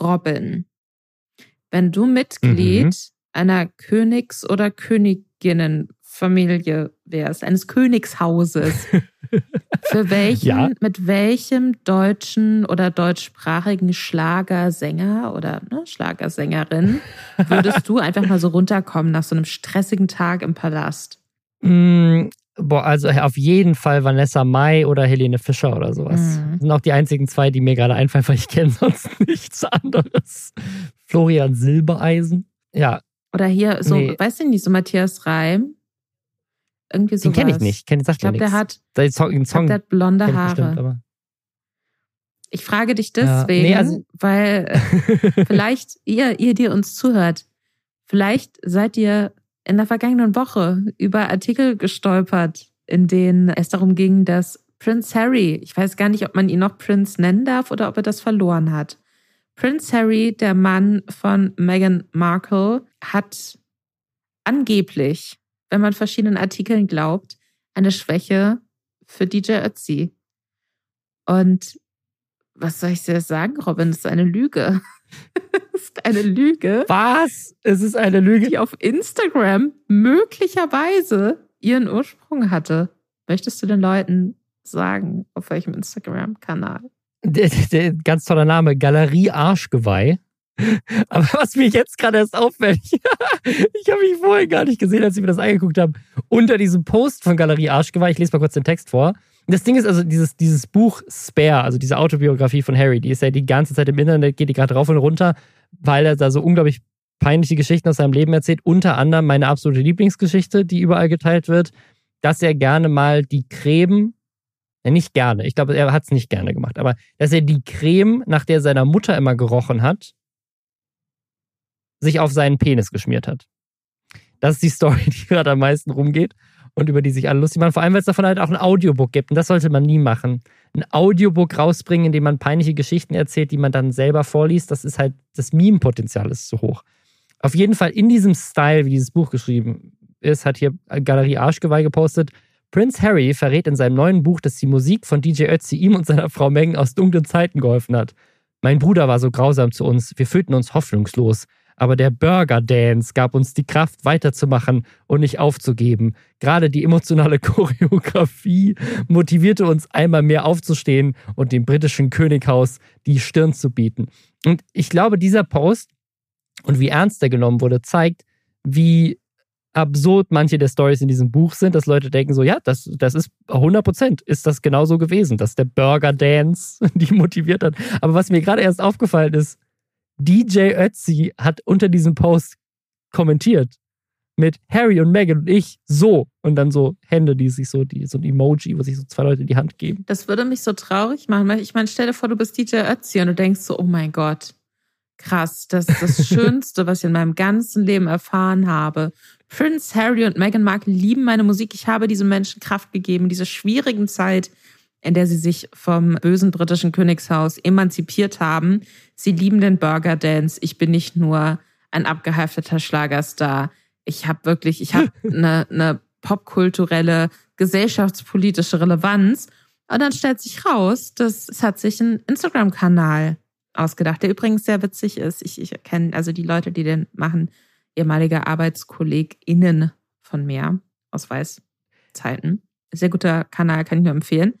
Robin, wenn du Mitglied mhm. einer Königs- oder Königinnenfamilie wärst, eines Königshauses, für welchen, ja. mit welchem deutschen oder deutschsprachigen Schlagersänger oder ne, Schlagersängerin würdest du einfach mal so runterkommen nach so einem stressigen Tag im Palast? Boah, also auf jeden Fall Vanessa Mai oder Helene Fischer oder sowas. Mhm. Das sind auch die einzigen zwei, die mir gerade einfallen, weil ich kenne sonst nichts anderes. Florian Silbereisen. Ja. Oder hier so, nee. weißt du nicht, so Matthias Reim. Irgendwie so. Den kenne ich nicht. Kenn, sagt ich glaube, der hat, der Song, Song der hat blonde Haare. Bestimmt, ich frage dich deswegen, ja. nee, also weil äh, vielleicht ihr, ihr, die uns zuhört, vielleicht seid ihr in der vergangenen Woche über Artikel gestolpert, in denen es darum ging, dass Prince Harry, ich weiß gar nicht, ob man ihn noch Prince nennen darf oder ob er das verloren hat. Prince Harry, der Mann von Meghan Markle, hat angeblich, wenn man verschiedenen Artikeln glaubt, eine Schwäche für DJ Ötzi. Und was soll ich dir sagen, Robin? Das ist eine Lüge. das ist eine Lüge. Was? Es ist eine Lüge. Die auf Instagram möglicherweise ihren Ursprung hatte. Möchtest du den Leuten sagen, auf welchem Instagram-Kanal? Ganz toller Name, Galerie Arschgeweih. Aber was mir jetzt gerade erst auffällt, ich habe mich vorher gar nicht gesehen, als ich mir das angeguckt habe, unter diesem Post von Galerie Arschgeweih, ich lese mal kurz den Text vor. Das Ding ist also, dieses, dieses Buch Spare, also diese Autobiografie von Harry, die ist ja die ganze Zeit im Internet, geht die gerade rauf und runter, weil er da so unglaublich peinliche Geschichten aus seinem Leben erzählt. Unter anderem meine absolute Lieblingsgeschichte, die überall geteilt wird, dass er gerne mal die Creme, ja nicht gerne, ich glaube, er hat es nicht gerne gemacht, aber dass er die Creme, nach der seiner Mutter immer gerochen hat, sich auf seinen Penis geschmiert hat. Das ist die Story, die gerade am meisten rumgeht und über die sich alle lustig machen. Vor allem, weil es davon halt auch ein Audiobook gibt. Und das sollte man nie machen. Ein Audiobook rausbringen, in dem man peinliche Geschichten erzählt, die man dann selber vorliest, das ist halt, das Meme-Potenzial ist zu hoch. Auf jeden Fall in diesem Style, wie dieses Buch geschrieben ist, hat hier Galerie Arschgeweih gepostet. Prince Harry verrät in seinem neuen Buch, dass die Musik von DJ Ötzi ihm und seiner Frau Megan aus dunklen Zeiten geholfen hat. Mein Bruder war so grausam zu uns, wir fühlten uns hoffnungslos. Aber der Burger Dance gab uns die Kraft, weiterzumachen und nicht aufzugeben. Gerade die emotionale Choreografie motivierte uns einmal mehr aufzustehen und dem britischen Könighaus die Stirn zu bieten. Und ich glaube, dieser Post und wie ernst er genommen wurde, zeigt, wie absurd manche der Stories in diesem Buch sind, dass Leute denken so, ja, das, das ist 100 Prozent, ist das genauso gewesen, dass der Burger Dance die motiviert hat. Aber was mir gerade erst aufgefallen ist, DJ Ötzi hat unter diesem Post kommentiert mit Harry und Meghan und ich so und dann so Hände, die sich so, die, so ein Emoji, wo sich so zwei Leute in die Hand geben. Das würde mich so traurig machen. Ich meine, stell dir vor, du bist DJ Ötzi und du denkst so, oh mein Gott, krass, das ist das Schönste, was ich in meinem ganzen Leben erfahren habe. Prince Harry und Meghan Markle lieben meine Musik. Ich habe diesen Menschen Kraft gegeben, diese schwierigen Zeit, in der sie sich vom bösen britischen Königshaus emanzipiert haben. Sie lieben den Burger Dance. Ich bin nicht nur ein abgehefteter Schlagerstar. Ich habe wirklich, ich habe eine, eine popkulturelle, gesellschaftspolitische Relevanz. Und dann stellt sich raus, dass es hat sich ein Instagram-Kanal ausgedacht, der übrigens sehr witzig ist. Ich, ich kenne also die Leute, die den machen, ehemalige ArbeitskollegInnen von mir aus Weißzeiten. Sehr guter Kanal, kann ich nur empfehlen.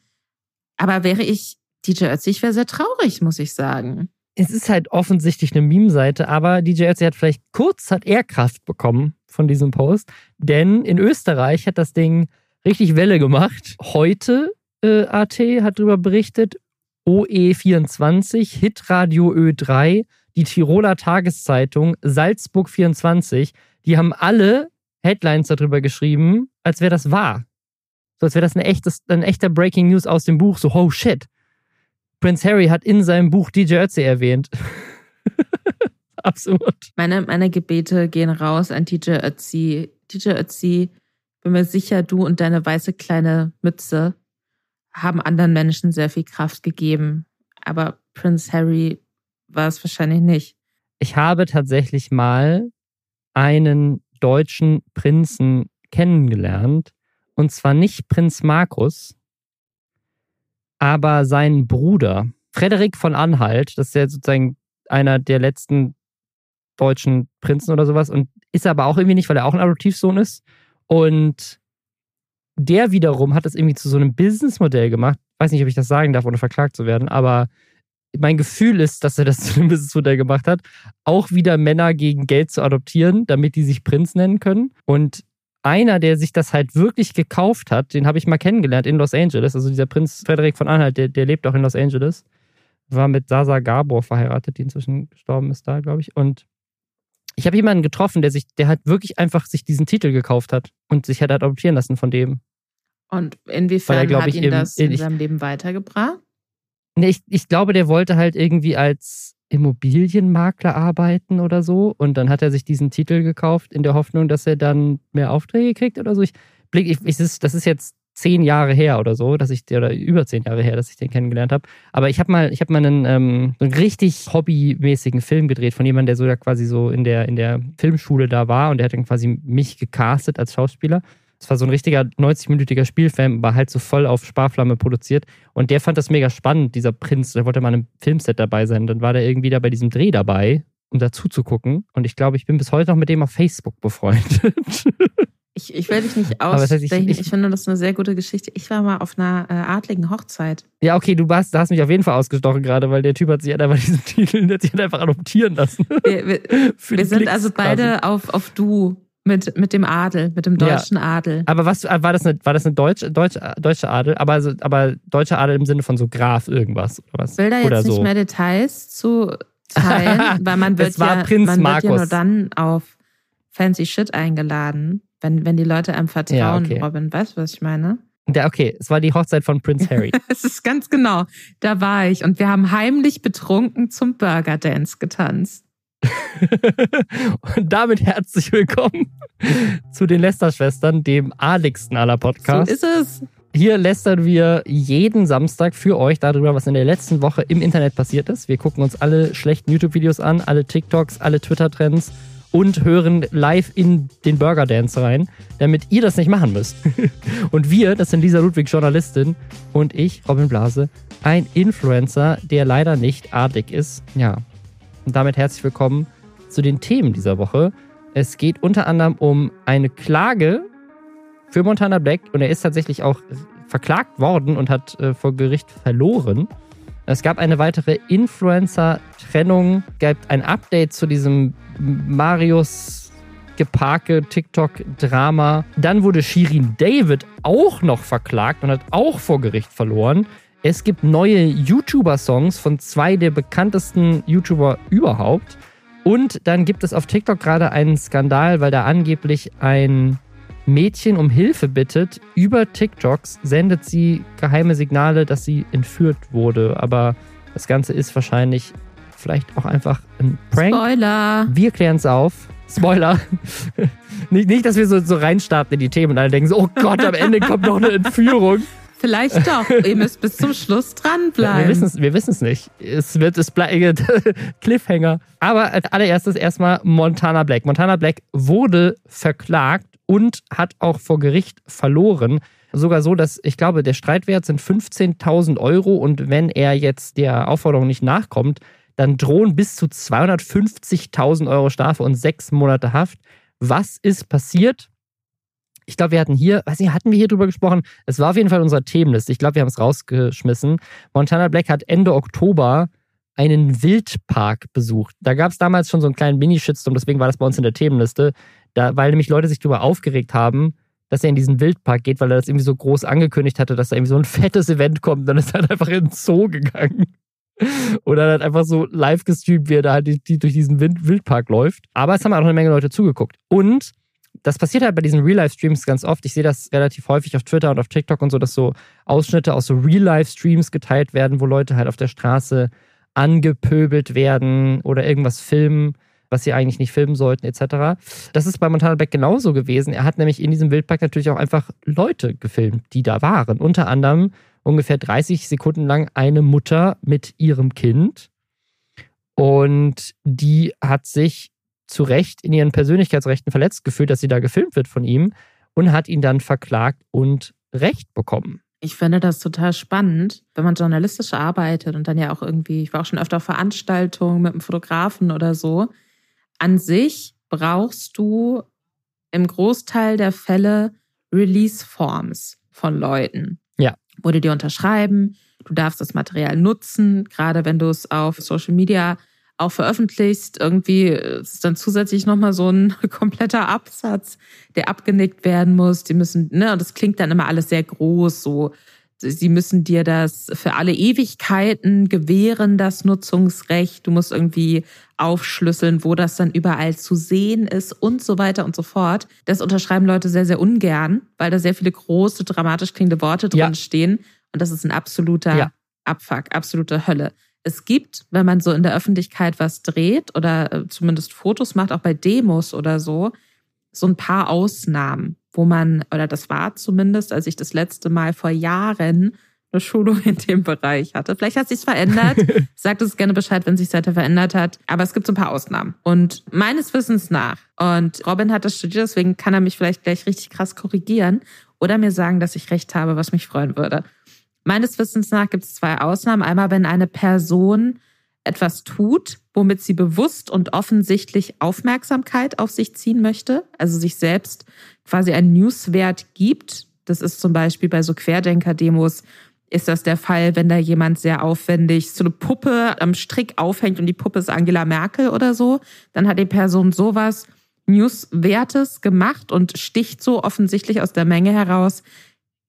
Aber wäre ich DJ Ötzi, ich wäre sehr traurig, muss ich sagen. Es ist halt offensichtlich eine Meme-Seite, aber DJ Ötzi hat vielleicht kurz hat er Kraft bekommen von diesem Post, denn in Österreich hat das Ding richtig Welle gemacht. Heute äh, AT hat darüber berichtet, OE24, Hitradio Ö3, die Tiroler Tageszeitung, Salzburg 24, die haben alle Headlines darüber geschrieben, als wäre das wahr. So als wäre das ein, echtes, ein echter Breaking News aus dem Buch. So, oh shit. Prince Harry hat in seinem Buch DJ Ötzi erwähnt. Absurd. Meine, meine Gebete gehen raus an DJ Ötzi. DJ Ötzi, bin mir sicher, du und deine weiße kleine Mütze haben anderen Menschen sehr viel Kraft gegeben. Aber Prince Harry war es wahrscheinlich nicht. Ich habe tatsächlich mal einen deutschen Prinzen kennengelernt, und zwar nicht Prinz Markus, aber sein Bruder, Frederik von Anhalt, das ist ja sozusagen einer der letzten deutschen Prinzen oder sowas und ist aber auch irgendwie nicht, weil er auch ein Adoptivsohn ist. Und der wiederum hat es irgendwie zu so einem Businessmodell gemacht. Weiß nicht, ob ich das sagen darf, ohne verklagt zu werden, aber mein Gefühl ist, dass er das zu einem Businessmodell gemacht hat, auch wieder Männer gegen Geld zu adoptieren, damit die sich Prinz nennen können. Und einer, der sich das halt wirklich gekauft hat, den habe ich mal kennengelernt in Los Angeles. Also dieser Prinz Frederik von Anhalt, der, der lebt auch in Los Angeles. War mit Sasa Gabor verheiratet, die inzwischen gestorben ist da, glaube ich. Und ich habe jemanden getroffen, der sich, der halt wirklich einfach sich diesen Titel gekauft hat und sich hat adoptieren lassen von dem. Und inwiefern er, hat ich, ihn das in, in seinem Leben weitergebracht? Nee, ich, ich glaube, der wollte halt irgendwie als Immobilienmakler arbeiten oder so. Und dann hat er sich diesen Titel gekauft in der Hoffnung, dass er dann mehr Aufträge kriegt oder so. Ich blick, ich, ich, das ist jetzt zehn Jahre her oder so, dass ich oder über zehn Jahre her, dass ich den kennengelernt habe. Aber ich habe mal, ich habe mal einen, ähm, einen richtig hobbymäßigen Film gedreht von jemandem, der so ja quasi so in der in der Filmschule da war und der hat dann quasi mich gecastet als Schauspieler. Es war so ein richtiger 90-minütiger Spielfilm, war halt so voll auf Sparflamme produziert. Und der fand das mega spannend, dieser Prinz. Der wollte mal in einem Filmset dabei sein. Dann war der irgendwie da bei diesem Dreh dabei, um dazu zu gucken. Und ich glaube, ich bin bis heute noch mit dem auf Facebook befreundet. Ich, ich will dich nicht ausstechen. Das heißt, ich, ich, ich, finde das eine sehr gute Geschichte. Ich war mal auf einer äh, adligen Hochzeit. Ja, okay, du warst, da hast mich auf jeden Fall ausgestochen gerade, weil der Typ hat sich einfach diesen Titel, der hat sich halt einfach adoptieren lassen. Wir, wir, wir sind also beide auf, auf Du mit, mit dem Adel, mit dem deutschen ja. Adel. Aber was war das eine, war das eine Deutsch, Deutsch, deutsche Adel? Aber, also, aber deutscher Adel im Sinne von so Graf irgendwas oder was? Will da jetzt oder nicht mehr Details zu teilen, weil man wird, ja, man wird ja nur dann auf fancy shit eingeladen, wenn, wenn die Leute einem vertrauen, ja, okay. Robin. Weißt du, was ich meine? Ja, okay, es war die Hochzeit von Prince Harry. es ist ganz genau. Da war ich und wir haben heimlich betrunken zum Burger Dance getanzt. Und damit herzlich willkommen zu den Lester-Schwestern, dem aligsten aller Podcasts. So ist es. Hier lästern wir jeden Samstag für euch darüber, was in der letzten Woche im Internet passiert ist. Wir gucken uns alle schlechten YouTube-Videos an, alle TikToks, alle Twitter-Trends und hören live in den Burger Dance rein, damit ihr das nicht machen müsst. und wir, das sind Lisa Ludwig, Journalistin, und ich, Robin Blase, ein Influencer, der leider nicht artig ist. Ja, und damit herzlich willkommen zu den Themen dieser Woche. Es geht unter anderem um eine Klage für Montana Black und er ist tatsächlich auch verklagt worden und hat äh, vor Gericht verloren. Es gab eine weitere Influencer-Trennung, gab ein Update zu diesem Marius geparke TikTok-Drama. Dann wurde Shirin David auch noch verklagt und hat auch vor Gericht verloren. Es gibt neue YouTuber-Songs von zwei der bekanntesten YouTuber überhaupt. Und dann gibt es auf TikTok gerade einen Skandal, weil da angeblich ein Mädchen um Hilfe bittet. Über TikToks sendet sie geheime Signale, dass sie entführt wurde. Aber das Ganze ist wahrscheinlich vielleicht auch einfach ein Prank. Spoiler. Wir klären es auf. Spoiler. nicht, nicht, dass wir so, so reinstarten in die Themen und alle denken so, oh Gott, am Ende kommt noch eine Entführung. Vielleicht doch. Ihr müsst bis zum Schluss dranbleiben. Wir wissen es nicht. Es wird es bleibt Cliffhanger. Aber als allererstes erstmal Montana Black. Montana Black wurde verklagt und hat auch vor Gericht verloren. Sogar so, dass ich glaube, der Streitwert sind 15.000 Euro und wenn er jetzt der Aufforderung nicht nachkommt, dann drohen bis zu 250.000 Euro Strafe und sechs Monate Haft. Was ist passiert? Ich glaube, wir hatten hier, weiß nicht, hatten wir hier drüber gesprochen? Es war auf jeden Fall unsere Themenliste. Ich glaube, wir haben es rausgeschmissen. Montana Black hat Ende Oktober einen Wildpark besucht. Da gab es damals schon so einen kleinen Mini-Shitstorm, deswegen war das bei uns in der Themenliste, da, weil nämlich Leute sich darüber aufgeregt haben, dass er in diesen Wildpark geht, weil er das irgendwie so groß angekündigt hatte, dass da irgendwie so ein fettes Event kommt. Dann ist er halt einfach in den Zoo gegangen. Oder dann einfach so live gestreamt, wie er da halt die, die durch diesen Wildpark läuft. Aber es haben auch eine Menge Leute zugeguckt. Und das passiert halt bei diesen Real-Life-Streams ganz oft. Ich sehe das relativ häufig auf Twitter und auf TikTok und so, dass so Ausschnitte aus so Real-Life-Streams geteilt werden, wo Leute halt auf der Straße angepöbelt werden oder irgendwas filmen, was sie eigentlich nicht filmen sollten, etc. Das ist bei Montana Black genauso gewesen. Er hat nämlich in diesem Wildpark natürlich auch einfach Leute gefilmt, die da waren. Unter anderem ungefähr 30 Sekunden lang eine Mutter mit ihrem Kind. Und die hat sich zu Recht in ihren Persönlichkeitsrechten verletzt gefühlt, dass sie da gefilmt wird von ihm und hat ihn dann verklagt und Recht bekommen. Ich finde das total spannend, wenn man journalistisch arbeitet und dann ja auch irgendwie, ich war auch schon öfter auf Veranstaltungen mit einem Fotografen oder so. An sich brauchst du im Großteil der Fälle Release-Forms von Leuten. Ja. Wo die dir unterschreiben, du darfst das Material nutzen, gerade wenn du es auf Social Media auch veröffentlichst. Irgendwie ist dann zusätzlich nochmal so ein kompletter Absatz, der abgenickt werden muss. Die müssen, ne, und das klingt dann immer alles sehr groß, so sie müssen dir das für alle Ewigkeiten gewähren, das Nutzungsrecht. Du musst irgendwie aufschlüsseln, wo das dann überall zu sehen ist und so weiter und so fort. Das unterschreiben Leute sehr, sehr ungern, weil da sehr viele große, dramatisch klingende Worte drin ja. stehen. Und das ist ein absoluter ja. Abfuck, absolute Hölle. Es gibt, wenn man so in der Öffentlichkeit was dreht oder äh, zumindest Fotos macht, auch bei Demos oder so, so ein paar Ausnahmen wo man, oder das war zumindest, als ich das letzte Mal vor Jahren eine Schulung in dem Bereich hatte. Vielleicht hat sich's verändert. Sagt es gerne Bescheid, wenn sich seither verändert hat. Aber es gibt so ein paar Ausnahmen. Und meines Wissens nach, und Robin hat das studiert, deswegen kann er mich vielleicht gleich richtig krass korrigieren oder mir sagen, dass ich recht habe, was mich freuen würde. Meines Wissens nach gibt es zwei Ausnahmen. Einmal, wenn eine Person etwas tut, womit sie bewusst und offensichtlich Aufmerksamkeit auf sich ziehen möchte, also sich selbst quasi einen Newswert gibt. Das ist zum Beispiel bei so Querdenker-Demos ist das der Fall, wenn da jemand sehr aufwendig so eine Puppe am Strick aufhängt und die Puppe ist Angela Merkel oder so, dann hat die Person sowas Newswertes gemacht und sticht so offensichtlich aus der Menge heraus,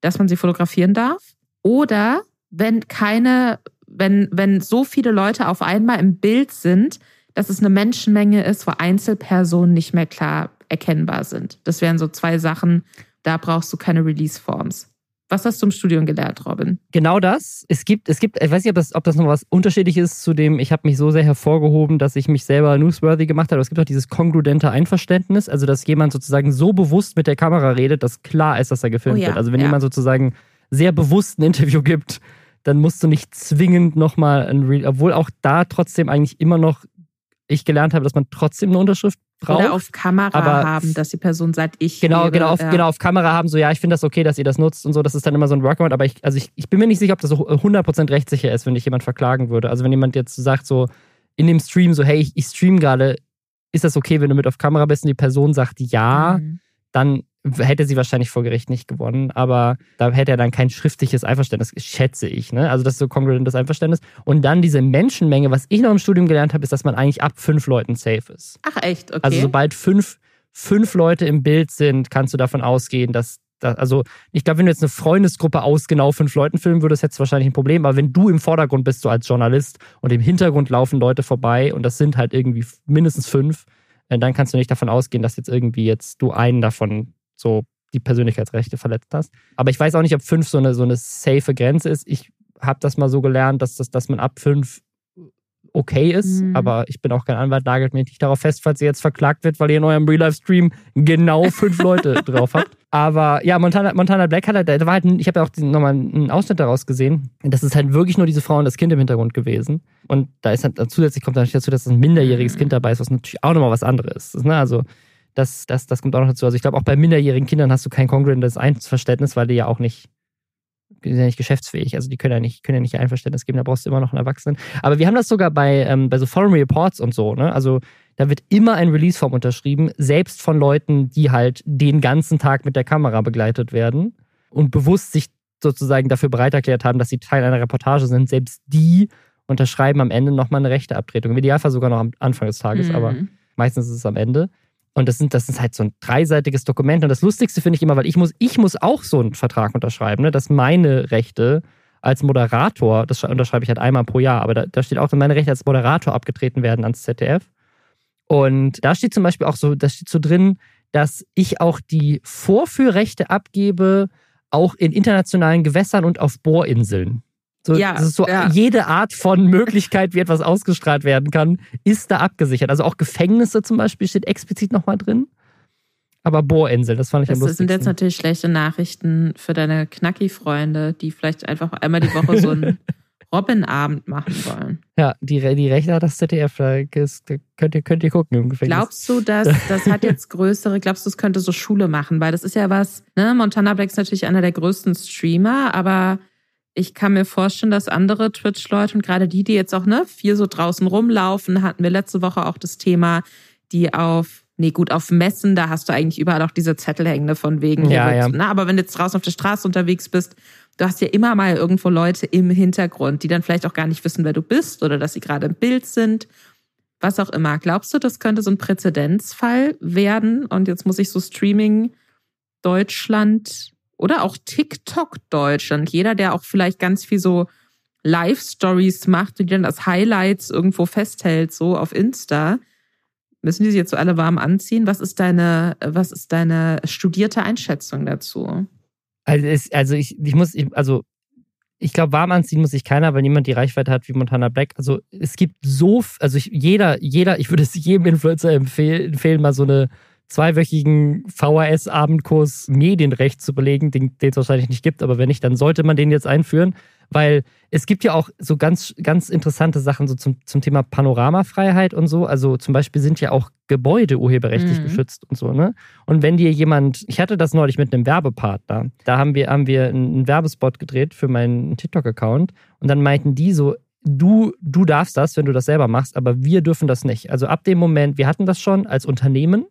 dass man sie fotografieren darf. Oder wenn keine wenn, wenn so viele Leute auf einmal im Bild sind, dass es eine Menschenmenge ist, wo Einzelpersonen nicht mehr klar erkennbar sind. Das wären so zwei Sachen, da brauchst du keine Release-Forms. Was hast du im Studium gelernt, Robin? Genau das. Es gibt, es gibt, ich weiß nicht, ob das, ob das noch was unterschiedlich ist zu dem, ich habe mich so sehr hervorgehoben, dass ich mich selber newsworthy gemacht habe. Aber es gibt auch dieses kongrudente Einverständnis, also dass jemand sozusagen so bewusst mit der Kamera redet, dass klar ist, dass er gefilmt oh ja, wird. Also wenn ja. jemand sozusagen sehr bewusst ein Interview gibt, dann musst du nicht zwingend nochmal ein Real, obwohl auch da trotzdem eigentlich immer noch ich gelernt habe, dass man trotzdem eine Unterschrift braucht. Oder auf Kamera aber haben, dass die Person sagt, ich. Genau, genau, auf, ja. genau, auf Kamera haben, so, ja, ich finde das okay, dass ihr das nutzt und so. Das ist dann immer so ein Workaround. Aber ich, also ich, ich bin mir nicht sicher, ob das so 100% rechtssicher ist, wenn dich jemand verklagen würde. Also wenn jemand jetzt sagt, so in dem Stream, so, hey, ich, ich stream gerade, ist das okay, wenn du mit auf Kamera bist und die Person sagt ja, mhm. dann hätte sie wahrscheinlich vor Gericht nicht gewonnen, aber da hätte er dann kein schriftliches Einverständnis, schätze ich. Ne? Also das ist so kongruentes Einverständnis. Und dann diese Menschenmenge, was ich noch im Studium gelernt habe, ist, dass man eigentlich ab fünf Leuten safe ist. Ach echt, okay. Also sobald fünf, fünf Leute im Bild sind, kannst du davon ausgehen, dass also ich glaube, wenn du jetzt eine Freundesgruppe aus genau fünf Leuten filmen würdest, hättest du wahrscheinlich ein Problem. Aber wenn du im Vordergrund bist, so als Journalist und im Hintergrund laufen Leute vorbei und das sind halt irgendwie mindestens fünf, äh, dann kannst du nicht davon ausgehen, dass jetzt irgendwie jetzt du einen davon so die Persönlichkeitsrechte verletzt hast. Aber ich weiß auch nicht, ob fünf so eine, so eine safe Grenze ist. Ich habe das mal so gelernt, dass, das, dass man ab fünf okay ist, mhm. aber ich bin auch kein Anwalt, nagelt mich nicht darauf fest, falls ihr jetzt verklagt wird, weil ihr in eurem Real-Life-Stream genau fünf Leute drauf habt. Aber ja, Montana, Montana Black hat halt, da war halt, ich habe ja auch nochmal einen Ausschnitt daraus gesehen. Das ist halt wirklich nur diese Frau und das Kind im Hintergrund gewesen. Und da ist halt zusätzlich kommt natürlich dazu, dass ein minderjähriges Kind dabei ist, was natürlich auch nochmal was anderes ist. Ne? Also das, das, das kommt auch noch dazu. Also ich glaube, auch bei minderjährigen Kindern hast du kein kongruentes Einverständnis, weil die ja auch nicht, sind ja nicht geschäftsfähig. Also die können ja nicht, können ja nicht Einverständnis geben, da brauchst du immer noch einen Erwachsenen. Aber wir haben das sogar bei, ähm, bei so Foreign Reports und so, ne? Also da wird immer ein Release-Form unterschrieben, selbst von Leuten, die halt den ganzen Tag mit der Kamera begleitet werden und bewusst sich sozusagen dafür bereit erklärt haben, dass sie Teil einer Reportage sind. Selbst die unterschreiben am Ende nochmal eine rechte Abtretung. Im Idealfall sogar noch am Anfang des Tages, mhm. aber meistens ist es am Ende. Und das, sind, das ist halt so ein dreiseitiges Dokument. Und das Lustigste finde ich immer, weil ich muss, ich muss auch so einen Vertrag unterschreiben, ne, dass meine Rechte als Moderator, das unterschreibe ich halt einmal pro Jahr, aber da, da steht auch, dass meine Rechte als Moderator abgetreten werden ans ZDF. Und da steht zum Beispiel auch so, da steht so drin, dass ich auch die Vorführrechte abgebe, auch in internationalen Gewässern und auf Bohrinseln. So, ja, so ja. jede Art von Möglichkeit, wie etwas ausgestrahlt werden kann, ist da abgesichert. Also auch Gefängnisse zum Beispiel steht explizit nochmal drin. Aber Bohrinsel, das fand ich das am lustigsten. Das sind jetzt natürlich schlechte Nachrichten für deine Knacki-Freunde, die vielleicht einfach einmal die Woche so ein Robin-Abend machen wollen. Ja, die, die Rechte hat das ZDF, da könnt ihr, könnt ihr gucken im Gefängnis. Glaubst du, dass das hat jetzt größere, glaubst du, es könnte so Schule machen? Weil das ist ja was, ne? Montana Black ist natürlich einer der größten Streamer, aber ich kann mir vorstellen, dass andere Twitch-Leute und gerade die, die jetzt auch ne, viel so draußen rumlaufen, hatten wir letzte Woche auch das Thema, die auf, nee, gut, auf Messen, da hast du eigentlich überall auch diese Zettel hängende von wegen. Ja, ja. Ne, aber wenn du jetzt draußen auf der Straße unterwegs bist, du hast ja immer mal irgendwo Leute im Hintergrund, die dann vielleicht auch gar nicht wissen, wer du bist oder dass sie gerade im Bild sind. Was auch immer. Glaubst du, das könnte so ein Präzedenzfall werden? Und jetzt muss ich so Streaming Deutschland oder auch TikTok Deutschland. Jeder, der auch vielleicht ganz viel so Live-Stories macht und die dann als Highlights irgendwo festhält, so auf Insta. Müssen die sich jetzt so alle warm anziehen? Was ist deine, was ist deine studierte Einschätzung dazu? Also, es, also ich, ich muss, also ich glaube, warm anziehen muss sich keiner, weil niemand die Reichweite hat wie Montana Black. Also es gibt so, also ich, jeder, jeder, ich würde es jedem Influencer empfehlen, empfehlen mal so eine zweiwöchigen VHS-Abendkurs Medienrecht zu belegen, den, es wahrscheinlich nicht gibt, aber wenn nicht, dann sollte man den jetzt einführen, weil es gibt ja auch so ganz, ganz interessante Sachen so zum, zum Thema Panoramafreiheit und so. Also zum Beispiel sind ja auch Gebäude urheberrechtlich mhm. geschützt und so, ne? Und wenn dir jemand, ich hatte das neulich mit einem Werbepartner, da haben wir, haben wir einen Werbespot gedreht für meinen TikTok-Account und dann meinten die so, du, du darfst das, wenn du das selber machst, aber wir dürfen das nicht. Also ab dem Moment, wir hatten das schon als Unternehmen,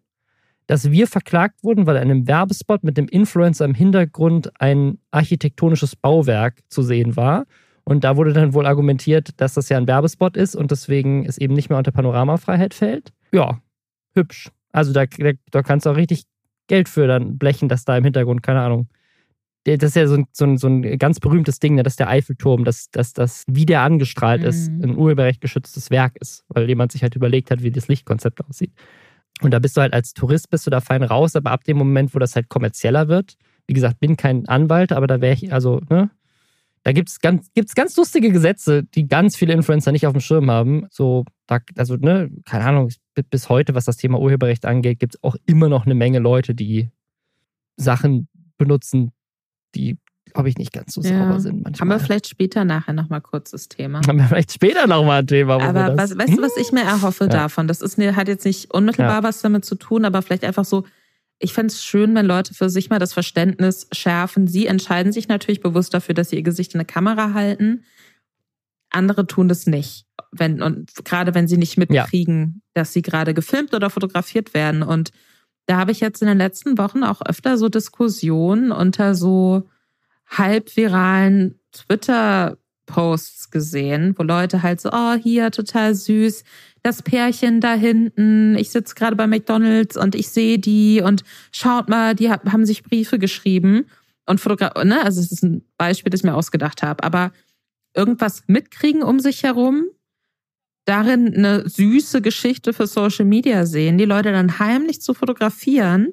dass wir verklagt wurden, weil in einem Werbespot mit dem Influencer im Hintergrund ein architektonisches Bauwerk zu sehen war. Und da wurde dann wohl argumentiert, dass das ja ein Werbespot ist und deswegen es eben nicht mehr unter Panoramafreiheit fällt. Ja, hübsch. Also da, da, kannst du auch richtig Geld für dann blechen, dass da im Hintergrund, keine Ahnung. Das ist ja so ein, so ein, so ein ganz berühmtes Ding, ne? dass der Eiffelturm, dass das, wie der angestrahlt mhm. ist, ein urheberrecht geschütztes Werk ist, weil jemand sich halt überlegt hat, wie das Lichtkonzept aussieht. Und da bist du halt als Tourist, bist du da fein raus, aber ab dem Moment, wo das halt kommerzieller wird, wie gesagt, bin kein Anwalt, aber da wäre ich, also, ne, da gibt es ganz, gibt's ganz lustige Gesetze, die ganz viele Influencer nicht auf dem Schirm haben. So, da, also, ne, keine Ahnung, bis heute, was das Thema Urheberrecht angeht, gibt es auch immer noch eine Menge Leute, die Sachen benutzen, die glaube ich, nicht ganz so ja. sauber sind manchmal. Haben wir vielleicht später nachher nochmal kurz das Thema. Haben wir vielleicht später nochmal ein Thema. Aber was, weißt du, was ich mir erhoffe ja. davon? Das ist, hat jetzt nicht unmittelbar ja. was damit zu tun, aber vielleicht einfach so, ich fände es schön, wenn Leute für sich mal das Verständnis schärfen. Sie entscheiden sich natürlich bewusst dafür, dass sie ihr Gesicht in der Kamera halten. Andere tun das nicht. Wenn, und gerade wenn sie nicht mitkriegen, dass sie gerade gefilmt oder fotografiert werden. Und da habe ich jetzt in den letzten Wochen auch öfter so Diskussionen unter so halbviralen Twitter-Posts gesehen, wo Leute halt so, oh, hier total süß, das Pärchen da hinten, ich sitze gerade bei McDonalds und ich sehe die und schaut mal, die haben sich Briefe geschrieben und Fotograf, ne, also es ist ein Beispiel, das ich mir ausgedacht habe, aber irgendwas mitkriegen um sich herum, darin eine süße Geschichte für Social Media sehen, die Leute dann heimlich zu fotografieren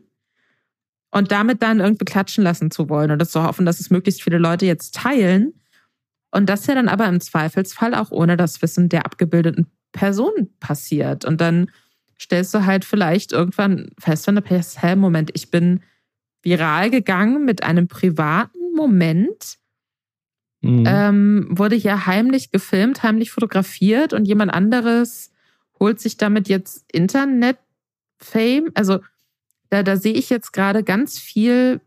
und damit dann irgendwie klatschen lassen zu wollen und das zu hoffen, dass es möglichst viele Leute jetzt teilen. Und das ja dann aber im Zweifelsfall auch ohne das Wissen der abgebildeten Person passiert. Und dann stellst du halt vielleicht irgendwann fest, wenn du denkst, hä, Moment, ich bin viral gegangen mit einem privaten Moment, mhm. ähm, wurde hier heimlich gefilmt, heimlich fotografiert und jemand anderes holt sich damit jetzt Internet-Fame. Also da, da sehe ich jetzt gerade ganz viel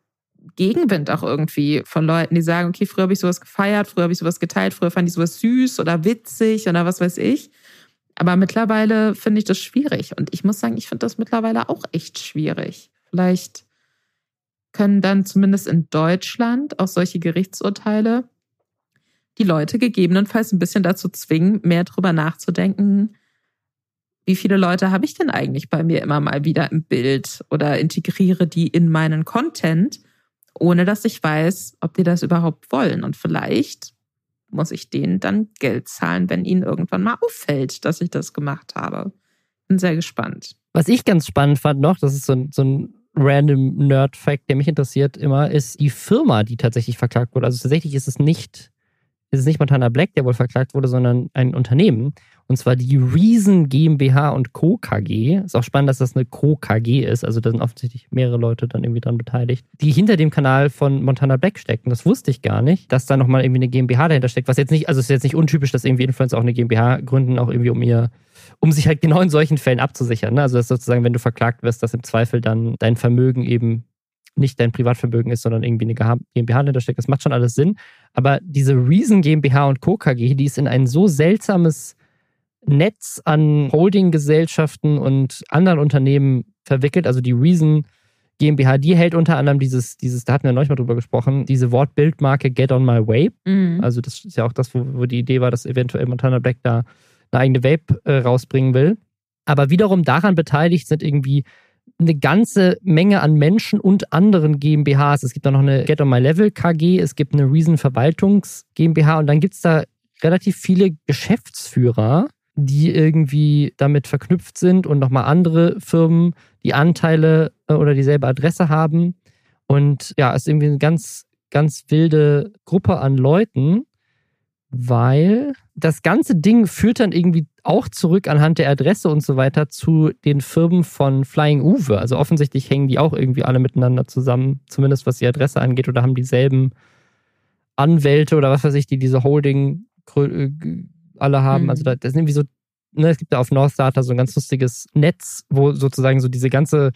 Gegenwind auch irgendwie von Leuten, die sagen, okay, früher habe ich sowas gefeiert, früher habe ich sowas geteilt, früher fand ich sowas süß oder witzig oder was weiß ich. Aber mittlerweile finde ich das schwierig. Und ich muss sagen, ich finde das mittlerweile auch echt schwierig. Vielleicht können dann zumindest in Deutschland auch solche Gerichtsurteile die Leute gegebenenfalls ein bisschen dazu zwingen, mehr drüber nachzudenken, wie viele Leute habe ich denn eigentlich bei mir immer mal wieder im Bild oder integriere die in meinen Content, ohne dass ich weiß, ob die das überhaupt wollen. Und vielleicht muss ich denen dann Geld zahlen, wenn ihnen irgendwann mal auffällt, dass ich das gemacht habe. Bin sehr gespannt. Was ich ganz spannend fand noch, das ist so ein, so ein random Nerd-Fact, der mich interessiert immer, ist die Firma, die tatsächlich verklagt wurde. Also tatsächlich ist es nicht, ist es nicht Montana Black, der wohl verklagt wurde, sondern ein Unternehmen. Und zwar die Reason GmbH und Co. KG. Ist auch spannend, dass das eine Co. KG ist. Also da sind offensichtlich mehrere Leute dann irgendwie dran beteiligt, die hinter dem Kanal von Montana Black stecken. Das wusste ich gar nicht, dass da nochmal irgendwie eine GmbH dahinter steckt. Was jetzt nicht, also es ist jetzt nicht untypisch, dass irgendwie Influencer auch eine GmbH gründen, auch irgendwie um ihr, um sich halt genau in solchen Fällen abzusichern. Ne? Also dass sozusagen, wenn du verklagt wirst, dass im Zweifel dann dein Vermögen eben nicht dein Privatvermögen ist, sondern irgendwie eine GmbH dahinter steckt. Das macht schon alles Sinn. Aber diese Reason GmbH und Co. KG, die ist in ein so seltsames Netz an Holdinggesellschaften und anderen Unternehmen verwickelt. Also die Reason GmbH, die hält unter anderem dieses, dieses, da hatten wir neulich mal drüber gesprochen, diese Wortbildmarke Get on My Way. Mhm. Also das ist ja auch das, wo, wo, die Idee war, dass eventuell Montana Black da eine eigene Vape äh, rausbringen will. Aber wiederum daran beteiligt sind irgendwie eine ganze Menge an Menschen und anderen GmbHs. Es gibt da noch eine Get on My Level KG, es gibt eine Reason Verwaltungs GmbH und dann gibt es da relativ viele Geschäftsführer, die irgendwie damit verknüpft sind und nochmal andere Firmen, die Anteile äh, oder dieselbe Adresse haben. Und ja, es ist irgendwie eine ganz, ganz wilde Gruppe an Leuten, weil das ganze Ding führt dann irgendwie auch zurück anhand der Adresse und so weiter zu den Firmen von Flying Uwe. Also offensichtlich hängen die auch irgendwie alle miteinander zusammen, zumindest was die Adresse angeht, oder haben dieselben Anwälte oder was weiß ich, die diese Holding äh, alle haben. Mhm. Also da, das ist irgendwie so, ne, es gibt da auf North Data so ein ganz lustiges Netz, wo sozusagen so diese ganze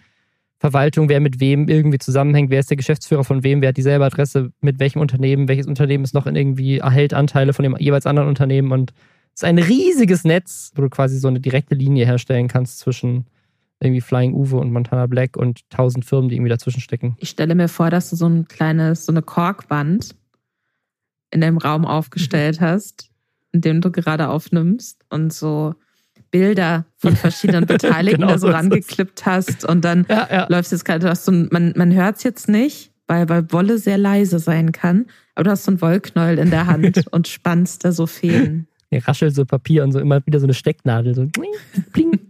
Verwaltung, wer mit wem irgendwie zusammenhängt, wer ist der Geschäftsführer von wem, wer hat dieselbe Adresse, mit welchem Unternehmen, welches Unternehmen ist noch in irgendwie, erhält Anteile von dem jeweils anderen Unternehmen und es ist ein riesiges Netz, wo du quasi so eine direkte Linie herstellen kannst zwischen irgendwie Flying Uwe und Montana Black und tausend Firmen, die irgendwie dazwischen stecken. Ich stelle mir vor, dass du so ein kleines, so eine Korkwand in dem Raum aufgestellt hast, in dem du gerade aufnimmst und so Bilder von verschiedenen Beteiligten genau da so rangeklippt hast und dann ja, ja. läufst jetzt gerade, du hast so ein, man, man hört es jetzt nicht, weil, weil Wolle sehr leise sein kann, aber du hast so ein Wollknäuel in der Hand und spannst da so Fäden. Ja, raschelt so Papier und so immer wieder so eine Stecknadel, so bling.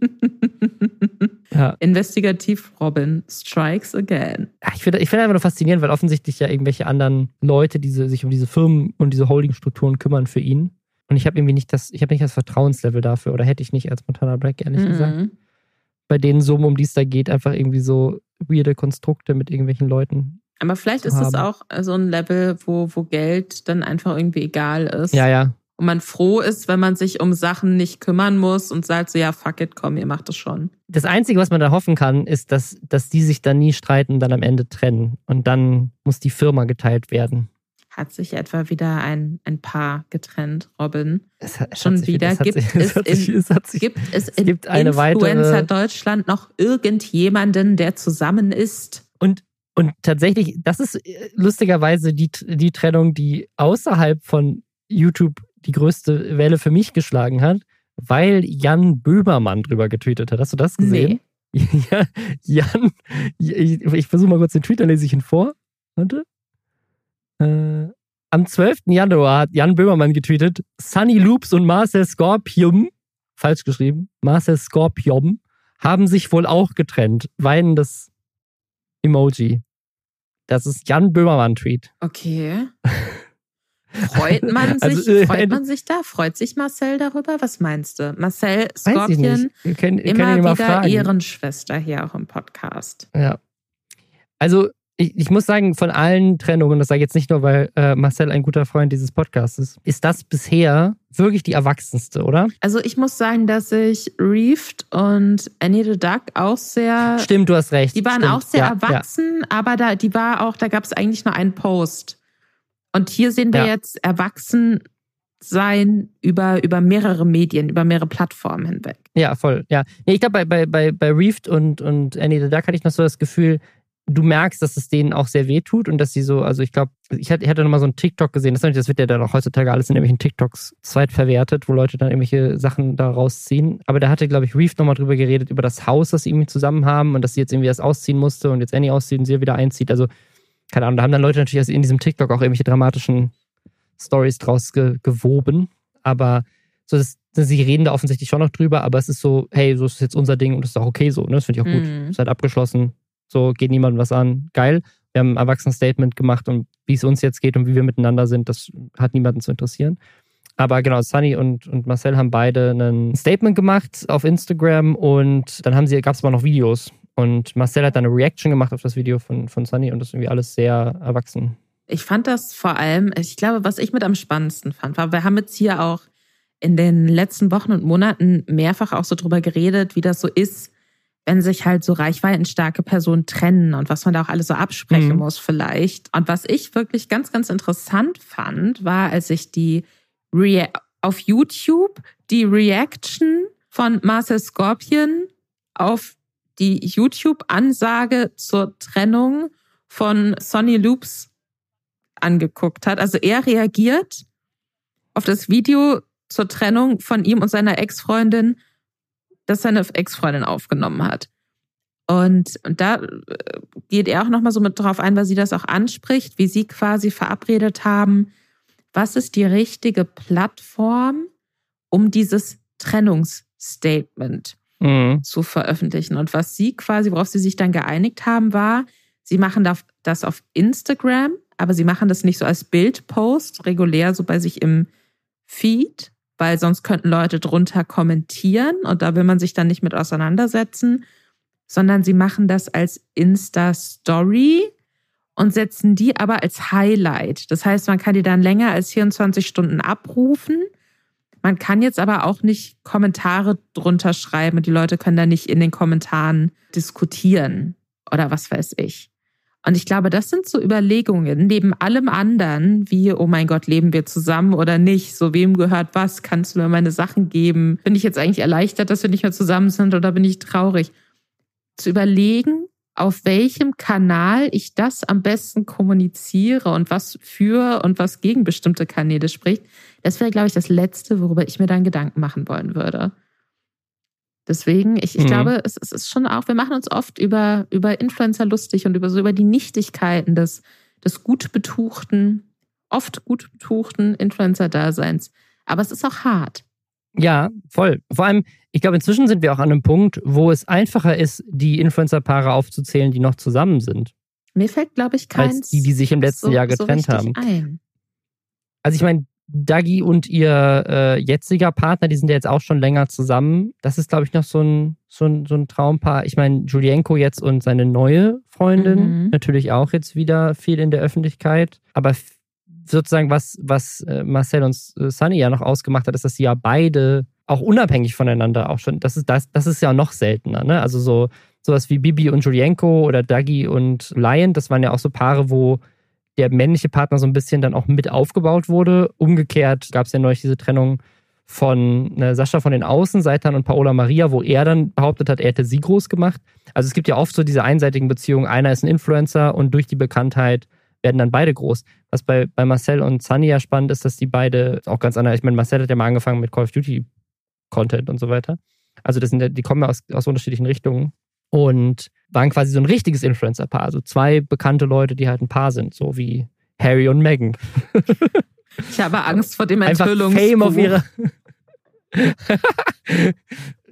ja. Investigativ Robin strikes again. Ja, ich finde ich find einfach nur faszinierend, weil offensichtlich ja irgendwelche anderen Leute, die sich um diese Firmen und diese Holdingstrukturen kümmern für ihn, und ich habe irgendwie nicht das, ich habe nicht das Vertrauenslevel dafür oder hätte ich nicht als Montana Black, ehrlich mhm. gesagt. Bei den Summen, um die es da geht, einfach irgendwie so weirde Konstrukte mit irgendwelchen Leuten. Aber vielleicht ist es auch so ein Level, wo, wo Geld dann einfach irgendwie egal ist. Ja, ja. Und man froh ist, wenn man sich um Sachen nicht kümmern muss und sagt so, ja, fuck it, komm, ihr macht das schon. Das Einzige, was man da hoffen kann, ist, dass, dass die sich dann nie streiten und dann am Ende trennen. Und dann muss die Firma geteilt werden hat sich etwa wieder ein, ein Paar getrennt, Robin. Es hat, Schon sich, wieder. Gibt, sich, es, sich, in, gibt es in gibt Influencer weitere... Deutschland noch irgendjemanden, der zusammen ist? Und, und tatsächlich, das ist äh, lustigerweise die, die Trennung, die außerhalb von YouTube die größte Welle für mich geschlagen hat, weil Jan Böhmermann drüber getweetet hat. Hast du das gesehen? Nee. ja, Jan, ich, ich versuche mal kurz den Tweet, dann lese ich ihn vor. Warte. Äh, am 12. Januar hat Jan Böhmermann getweetet, Sunny Loops und Marcel Scorpium, falsch geschrieben, Marcel Scorpium, haben sich wohl auch getrennt. Weinendes Emoji. Das ist Jan Böhmermann-Tweet. Okay. Freut man also, sich, also, äh, freut man sich da? Freut sich Marcel darüber? Was meinst du? Marcel Scorpion, können, immer wieder fragen. Ehrenschwester hier auch im Podcast. Ja. Also ich, ich, muss sagen, von allen Trennungen, das sage ich jetzt nicht nur, weil äh, Marcel ein guter Freund dieses Podcasts ist, ist das bisher wirklich die erwachsenste, oder? Also ich muss sagen, dass ich Reefed und Annie the Duck auch sehr. Stimmt, du hast recht. Die waren Stimmt. auch sehr ja, erwachsen, ja. aber da, die war auch, da gab es eigentlich nur einen Post. Und hier sehen wir ja. jetzt erwachsen sein über, über mehrere Medien, über mehrere Plattformen hinweg. Ja, voll. Ja. Ich glaube, bei, bei, bei, Reefed und, und Annie the Duck hatte ich noch so das Gefühl, du merkst, dass es denen auch sehr weh tut und dass sie so, also ich glaube, ich hatte, ich hatte nochmal so ein TikTok gesehen, das, das wird ja dann auch heutzutage alles in irgendwelchen TikToks zweitverwertet, wo Leute dann irgendwelche Sachen da rausziehen. Aber da hatte, glaube ich, Reef nochmal drüber geredet, über das Haus, das sie irgendwie zusammen haben und dass sie jetzt irgendwie das ausziehen musste und jetzt Annie auszieht und sie wieder einzieht. Also, keine Ahnung, da haben dann Leute natürlich also in diesem TikTok auch irgendwelche dramatischen Stories draus ge gewoben. Aber so, das, sie reden da offensichtlich schon noch drüber, aber es ist so, hey, so ist jetzt unser Ding und das ist auch okay so, ne? Das finde ich auch gut. Mhm. Ist halt abgeschlossen, so geht niemandem was an. Geil. Wir haben ein Erwachsenen-Statement gemacht und wie es uns jetzt geht und wie wir miteinander sind, das hat niemanden zu interessieren. Aber genau, Sunny und, und Marcel haben beide ein Statement gemacht auf Instagram und dann haben sie, gab es aber noch Videos. Und Marcel hat dann eine Reaction gemacht auf das Video von, von Sunny und das ist irgendwie alles sehr erwachsen. Ich fand das vor allem, ich glaube, was ich mit am spannendsten fand, war, wir haben jetzt hier auch in den letzten Wochen und Monaten mehrfach auch so drüber geredet, wie das so ist, wenn sich halt so reichweitenstarke Personen trennen und was man da auch alles so absprechen mhm. muss vielleicht. Und was ich wirklich ganz, ganz interessant fand, war, als ich die Re auf YouTube die Reaction von Marcel Scorpion auf die YouTube-Ansage zur Trennung von Sonny Loops angeguckt hat. Also er reagiert auf das Video zur Trennung von ihm und seiner Ex-Freundin das seine Ex-Freundin aufgenommen hat. Und, und da äh, geht er auch nochmal so mit drauf ein, weil sie das auch anspricht, wie sie quasi verabredet haben, was ist die richtige Plattform, um dieses Trennungsstatement mhm. zu veröffentlichen. Und was sie quasi, worauf sie sich dann geeinigt haben, war, sie machen das auf Instagram, aber sie machen das nicht so als Bildpost, regulär so bei sich im Feed, weil sonst könnten Leute drunter kommentieren und da will man sich dann nicht mit auseinandersetzen, sondern sie machen das als Insta-Story und setzen die aber als Highlight. Das heißt, man kann die dann länger als 24 Stunden abrufen. Man kann jetzt aber auch nicht Kommentare drunter schreiben und die Leute können da nicht in den Kommentaren diskutieren oder was weiß ich. Und ich glaube, das sind so Überlegungen neben allem anderen, wie, oh mein Gott, leben wir zusammen oder nicht? So, wem gehört was? Kannst du mir meine Sachen geben? Bin ich jetzt eigentlich erleichtert, dass wir nicht mehr zusammen sind oder bin ich traurig? Zu überlegen, auf welchem Kanal ich das am besten kommuniziere und was für und was gegen bestimmte Kanäle spricht, das wäre, glaube ich, das Letzte, worüber ich mir dann Gedanken machen wollen würde. Deswegen, ich, ich mhm. glaube, es, es, ist schon auch, wir machen uns oft über, über Influencer lustig und über so über die Nichtigkeiten des, des gut betuchten, oft gut betuchten Influencer-Daseins. Aber es ist auch hart. Ja, voll. Vor allem, ich glaube, inzwischen sind wir auch an einem Punkt, wo es einfacher ist, die Influencer-Paare aufzuzählen, die noch zusammen sind. Mir fällt, glaube ich, keins. Als die, die sich im letzten so, Jahr getrennt so haben. Ein. Also ich meine, Dagi und ihr äh, jetziger Partner, die sind ja jetzt auch schon länger zusammen. Das ist, glaube ich, noch so ein, so ein, so ein Traumpaar. Ich meine, Julienko jetzt und seine neue Freundin, mhm. natürlich auch jetzt wieder viel in der Öffentlichkeit. Aber sozusagen, was, was äh, Marcel und äh, Sunny ja noch ausgemacht hat, ist, dass sie ja beide auch unabhängig voneinander auch schon, das ist, das, das ist ja noch seltener, ne? Also so sowas wie Bibi und Julienko oder Dagi und Lion, das waren ja auch so Paare, wo der männliche Partner so ein bisschen dann auch mit aufgebaut wurde. Umgekehrt gab es ja neulich diese Trennung von ne, Sascha von den Außenseitern und Paola Maria, wo er dann behauptet hat, er hätte sie groß gemacht. Also es gibt ja oft so diese einseitigen Beziehungen. Einer ist ein Influencer und durch die Bekanntheit werden dann beide groß. Was bei, bei Marcel und Sunny ja spannend ist, dass die beide auch ganz anders. Ich meine, Marcel hat ja mal angefangen mit Call of Duty Content und so weiter. Also das sind die kommen ja aus, aus unterschiedlichen Richtungen und waren quasi so ein richtiges Influencer-Paar. Also zwei bekannte Leute, die halt ein Paar sind, so wie Harry und Meghan. Ich habe Angst vor dem Enthüllungs Fame auf ihre.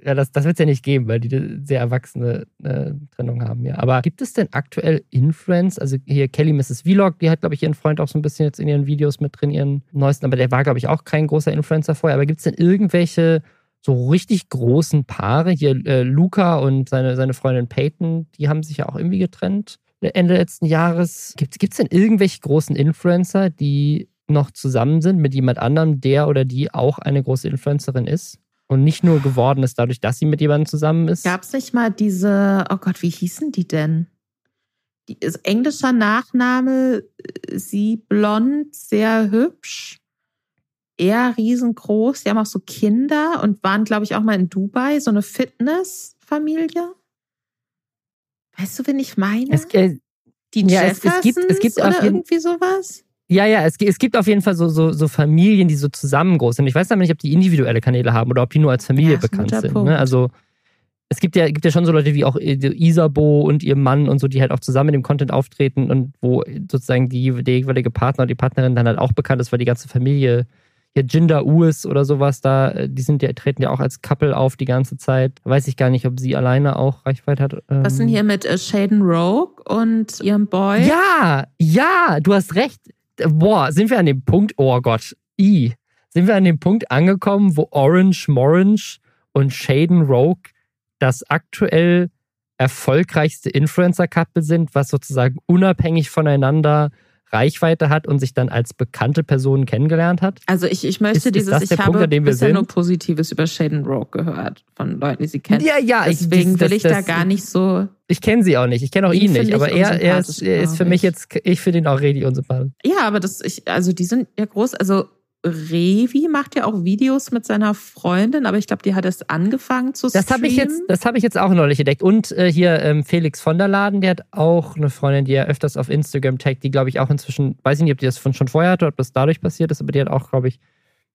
ja, das, das wird es ja nicht geben, weil die eine sehr erwachsene äh, Trennung haben, ja. Aber gibt es denn aktuell Influence? Also hier Kelly Mrs. Vlog, die hat, glaube ich, ihren Freund auch so ein bisschen jetzt in ihren Videos mit drin, ihren neuesten, aber der war, glaube ich, auch kein großer Influencer vorher. Aber gibt es denn irgendwelche so richtig großen Paare. Hier äh, Luca und seine, seine Freundin Peyton, die haben sich ja auch irgendwie getrennt Ende letzten Jahres. Gibt es denn irgendwelche großen Influencer, die noch zusammen sind mit jemand anderem, der oder die auch eine große Influencerin ist? Und nicht nur geworden ist dadurch, dass sie mit jemandem zusammen ist. Gab es nicht mal diese, oh Gott, wie hießen die denn? Die englischer Nachname, äh, sie blond, sehr hübsch eher riesengroß. Die haben auch so Kinder und waren, glaube ich, auch mal in Dubai, so eine Fitnessfamilie. Weißt du, wen ich meine? Es, äh, die ja, es, es, gibt, es gibt oder irgendwie sowas? Ja, ja, es, es gibt auf jeden Fall so, so, so Familien, die so zusammen groß sind. Ich weiß aber nicht, ob die individuelle Kanäle haben oder ob die nur als Familie ja, bekannt sind. Ne? Also es gibt ja, gibt ja schon so Leute wie auch Isabo und ihr Mann und so, die halt auch zusammen in dem Content auftreten und wo sozusagen die, der jeweilige Partner und die Partnerin dann halt auch bekannt ist, weil die ganze Familie ja, Jinder Uis oder sowas da, äh, die sind ja, treten ja auch als Couple auf die ganze Zeit. Weiß ich gar nicht, ob sie alleine auch Reichweite hat. Was ähm. denn hier mit äh, Shaden Rogue und ihrem Boy? Ja, ja, du hast recht. Boah, sind wir an dem Punkt, oh Gott, i. sind wir an dem Punkt angekommen, wo Orange Morange und Shaden Rogue das aktuell erfolgreichste Influencer-Couple sind, was sozusagen unabhängig voneinander Reichweite hat und sich dann als bekannte Person kennengelernt hat? Also ich, ich möchte ist, dieses, ist ich Punkt, habe bisher nur Positives über Shaden Rogue gehört von Leuten, die sie kennen. Ja, ja. Deswegen ich, das, will ich das, da gar nicht so... Ich kenne sie auch nicht, ich kenne auch ihn nicht, aber er, er, ist, er ist für mich jetzt, ich finde ihn auch richtig unsympathisch. Ja, aber das, ich, also die sind ja groß, also Revi macht ja auch Videos mit seiner Freundin, aber ich glaube, die hat es angefangen zu streamen. Das habe ich jetzt, das habe ich jetzt auch neulich entdeckt. Und äh, hier ähm, Felix von der Laden, der hat auch eine Freundin, die er öfters auf Instagram taggt, die glaube ich auch inzwischen, weiß ich nicht, ob die das von schon vorher hatte, ob das dadurch passiert ist, aber die hat auch, glaube ich,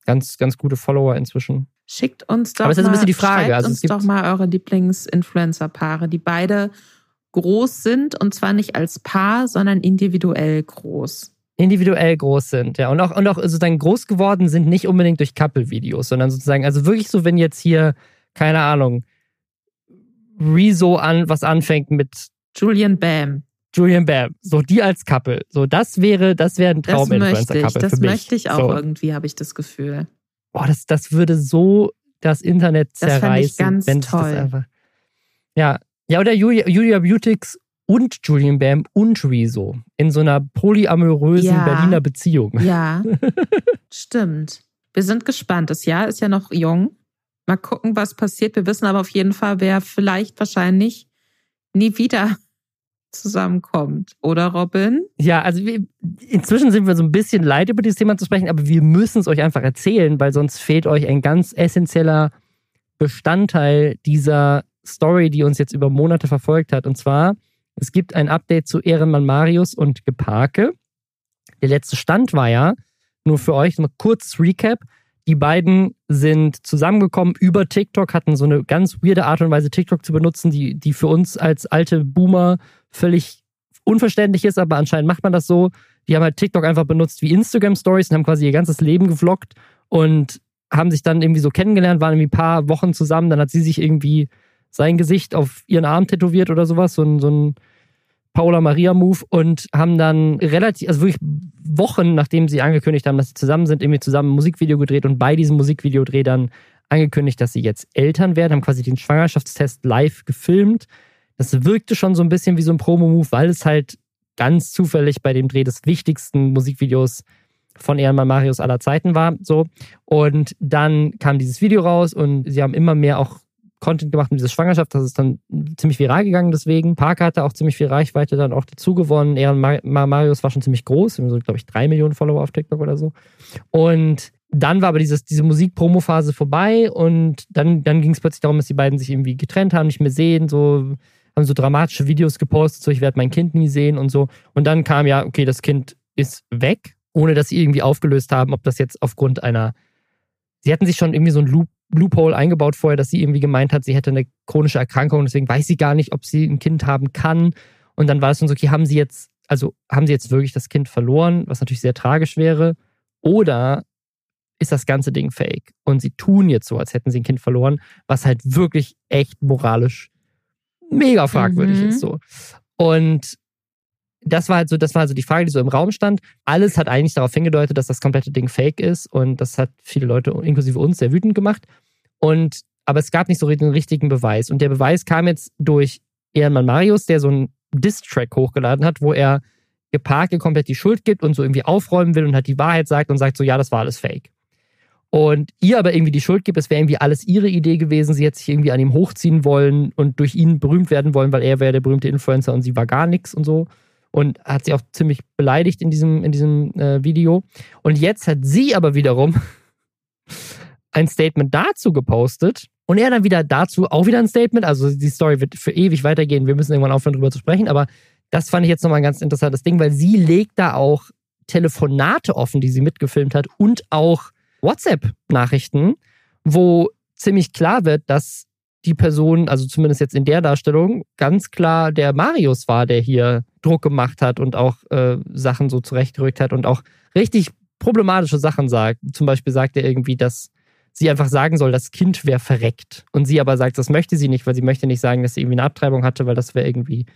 ganz, ganz gute Follower inzwischen. Schickt uns doch aber es ist ein bisschen die Frage. Also, uns doch mal eure Lieblings-Influencer-Paare, die beide groß sind und zwar nicht als Paar, sondern individuell groß individuell groß sind, ja. Und auch, und auch sozusagen groß geworden sind nicht unbedingt durch Couple-Videos, sondern sozusagen, also wirklich so, wenn jetzt hier, keine Ahnung, Rezo an, was anfängt mit Julian Bam. Julian Bam. So die als Couple. So, das wäre, das wäre ein Traum-Influencer-Couple. Das, möchte ich auch so. irgendwie, habe ich das Gefühl. Boah, das, das würde so das Internet zerreißen. Das ich ganz toll. Das einfach, ja. Ja, oder Julia, Julia Beautix und Julian Bam und Rezo in so einer polyamorösen ja. Berliner Beziehung. Ja, stimmt. Wir sind gespannt. Das Jahr ist ja noch jung. Mal gucken, was passiert. Wir wissen aber auf jeden Fall, wer vielleicht wahrscheinlich nie wieder zusammenkommt, oder Robin? Ja, also wir, inzwischen sind wir so ein bisschen leid, über dieses Thema zu sprechen, aber wir müssen es euch einfach erzählen, weil sonst fehlt euch ein ganz essentieller Bestandteil dieser Story, die uns jetzt über Monate verfolgt hat. Und zwar es gibt ein Update zu Ehrenmann Marius und Geparke. Der letzte Stand war ja, nur für euch mal kurz Recap. Die beiden sind zusammengekommen über TikTok, hatten so eine ganz weirde Art und Weise, TikTok zu benutzen, die, die für uns als alte Boomer völlig unverständlich ist, aber anscheinend macht man das so. Die haben halt TikTok einfach benutzt wie Instagram Stories und haben quasi ihr ganzes Leben gevloggt und haben sich dann irgendwie so kennengelernt, waren irgendwie ein paar Wochen zusammen. Dann hat sie sich irgendwie sein Gesicht auf ihren Arm tätowiert oder sowas, so ein, so ein Paula Maria Move und haben dann relativ, also wirklich Wochen nachdem sie angekündigt haben, dass sie zusammen sind, irgendwie zusammen ein Musikvideo gedreht und bei diesem Musikvideodreh dann angekündigt, dass sie jetzt Eltern werden, haben quasi den Schwangerschaftstest live gefilmt. Das wirkte schon so ein bisschen wie so ein Promo-Move, weil es halt ganz zufällig bei dem Dreh des wichtigsten Musikvideos von Ehrenmann Marius aller Zeiten war. So. Und dann kam dieses Video raus und sie haben immer mehr auch Content gemacht mit dieser Schwangerschaft. Das ist dann ziemlich viral gegangen deswegen. Parker hatte auch ziemlich viel Reichweite dann auch dazu gewonnen. Er Marius war schon ziemlich groß, so glaube ich drei Millionen Follower auf TikTok oder so. Und dann war aber dieses, diese Musik-Promo-Phase vorbei und dann, dann ging es plötzlich darum, dass die beiden sich irgendwie getrennt haben, nicht mehr sehen, so haben so dramatische Videos gepostet, so ich werde mein Kind nie sehen und so. Und dann kam ja, okay, das Kind ist weg, ohne dass sie irgendwie aufgelöst haben, ob das jetzt aufgrund einer sie hatten sich schon irgendwie so ein Loop Loophole eingebaut vorher, dass sie irgendwie gemeint hat, sie hätte eine chronische Erkrankung, deswegen weiß sie gar nicht, ob sie ein Kind haben kann. Und dann war es so, okay, haben sie jetzt, also haben sie jetzt wirklich das Kind verloren, was natürlich sehr tragisch wäre, oder ist das ganze Ding fake? Und sie tun jetzt so, als hätten sie ein Kind verloren, was halt wirklich echt moralisch mega fragwürdig mhm. ist so. Und das war halt so, das war also die Frage, die so im Raum stand. Alles hat eigentlich darauf hingedeutet, dass das komplette Ding fake ist und das hat viele Leute, inklusive uns, sehr wütend gemacht. Und aber es gab nicht so den richtigen Beweis. Und der Beweis kam jetzt durch Ehrenmann Marius, der so einen Diss-Track hochgeladen hat, wo er Geparke komplett die Schuld gibt und so irgendwie aufräumen will und hat die Wahrheit sagt und sagt so, ja, das war alles fake. Und ihr aber irgendwie die Schuld gibt, es wäre irgendwie alles ihre Idee gewesen, sie hätte sich irgendwie an ihm hochziehen wollen und durch ihn berühmt werden wollen, weil er wäre der berühmte Influencer und sie war gar nichts und so und hat sie auch ziemlich beleidigt in diesem, in diesem äh, Video. Und jetzt hat sie aber wiederum ein Statement dazu gepostet und er dann wieder dazu auch wieder ein Statement. Also die Story wird für ewig weitergehen. Wir müssen irgendwann aufhören, darüber zu sprechen. Aber das fand ich jetzt nochmal ein ganz interessantes Ding, weil sie legt da auch Telefonate offen, die sie mitgefilmt hat und auch WhatsApp-Nachrichten, wo ziemlich klar wird, dass die Person, also zumindest jetzt in der Darstellung, ganz klar der Marius war, der hier Druck gemacht hat und auch äh, Sachen so zurechtgerückt hat und auch richtig problematische Sachen sagt. Zum Beispiel sagt er irgendwie, dass sie einfach sagen soll, das Kind wäre verreckt. Und sie aber sagt, das möchte sie nicht, weil sie möchte nicht sagen, dass sie irgendwie eine Abtreibung hatte, weil das wäre irgendwie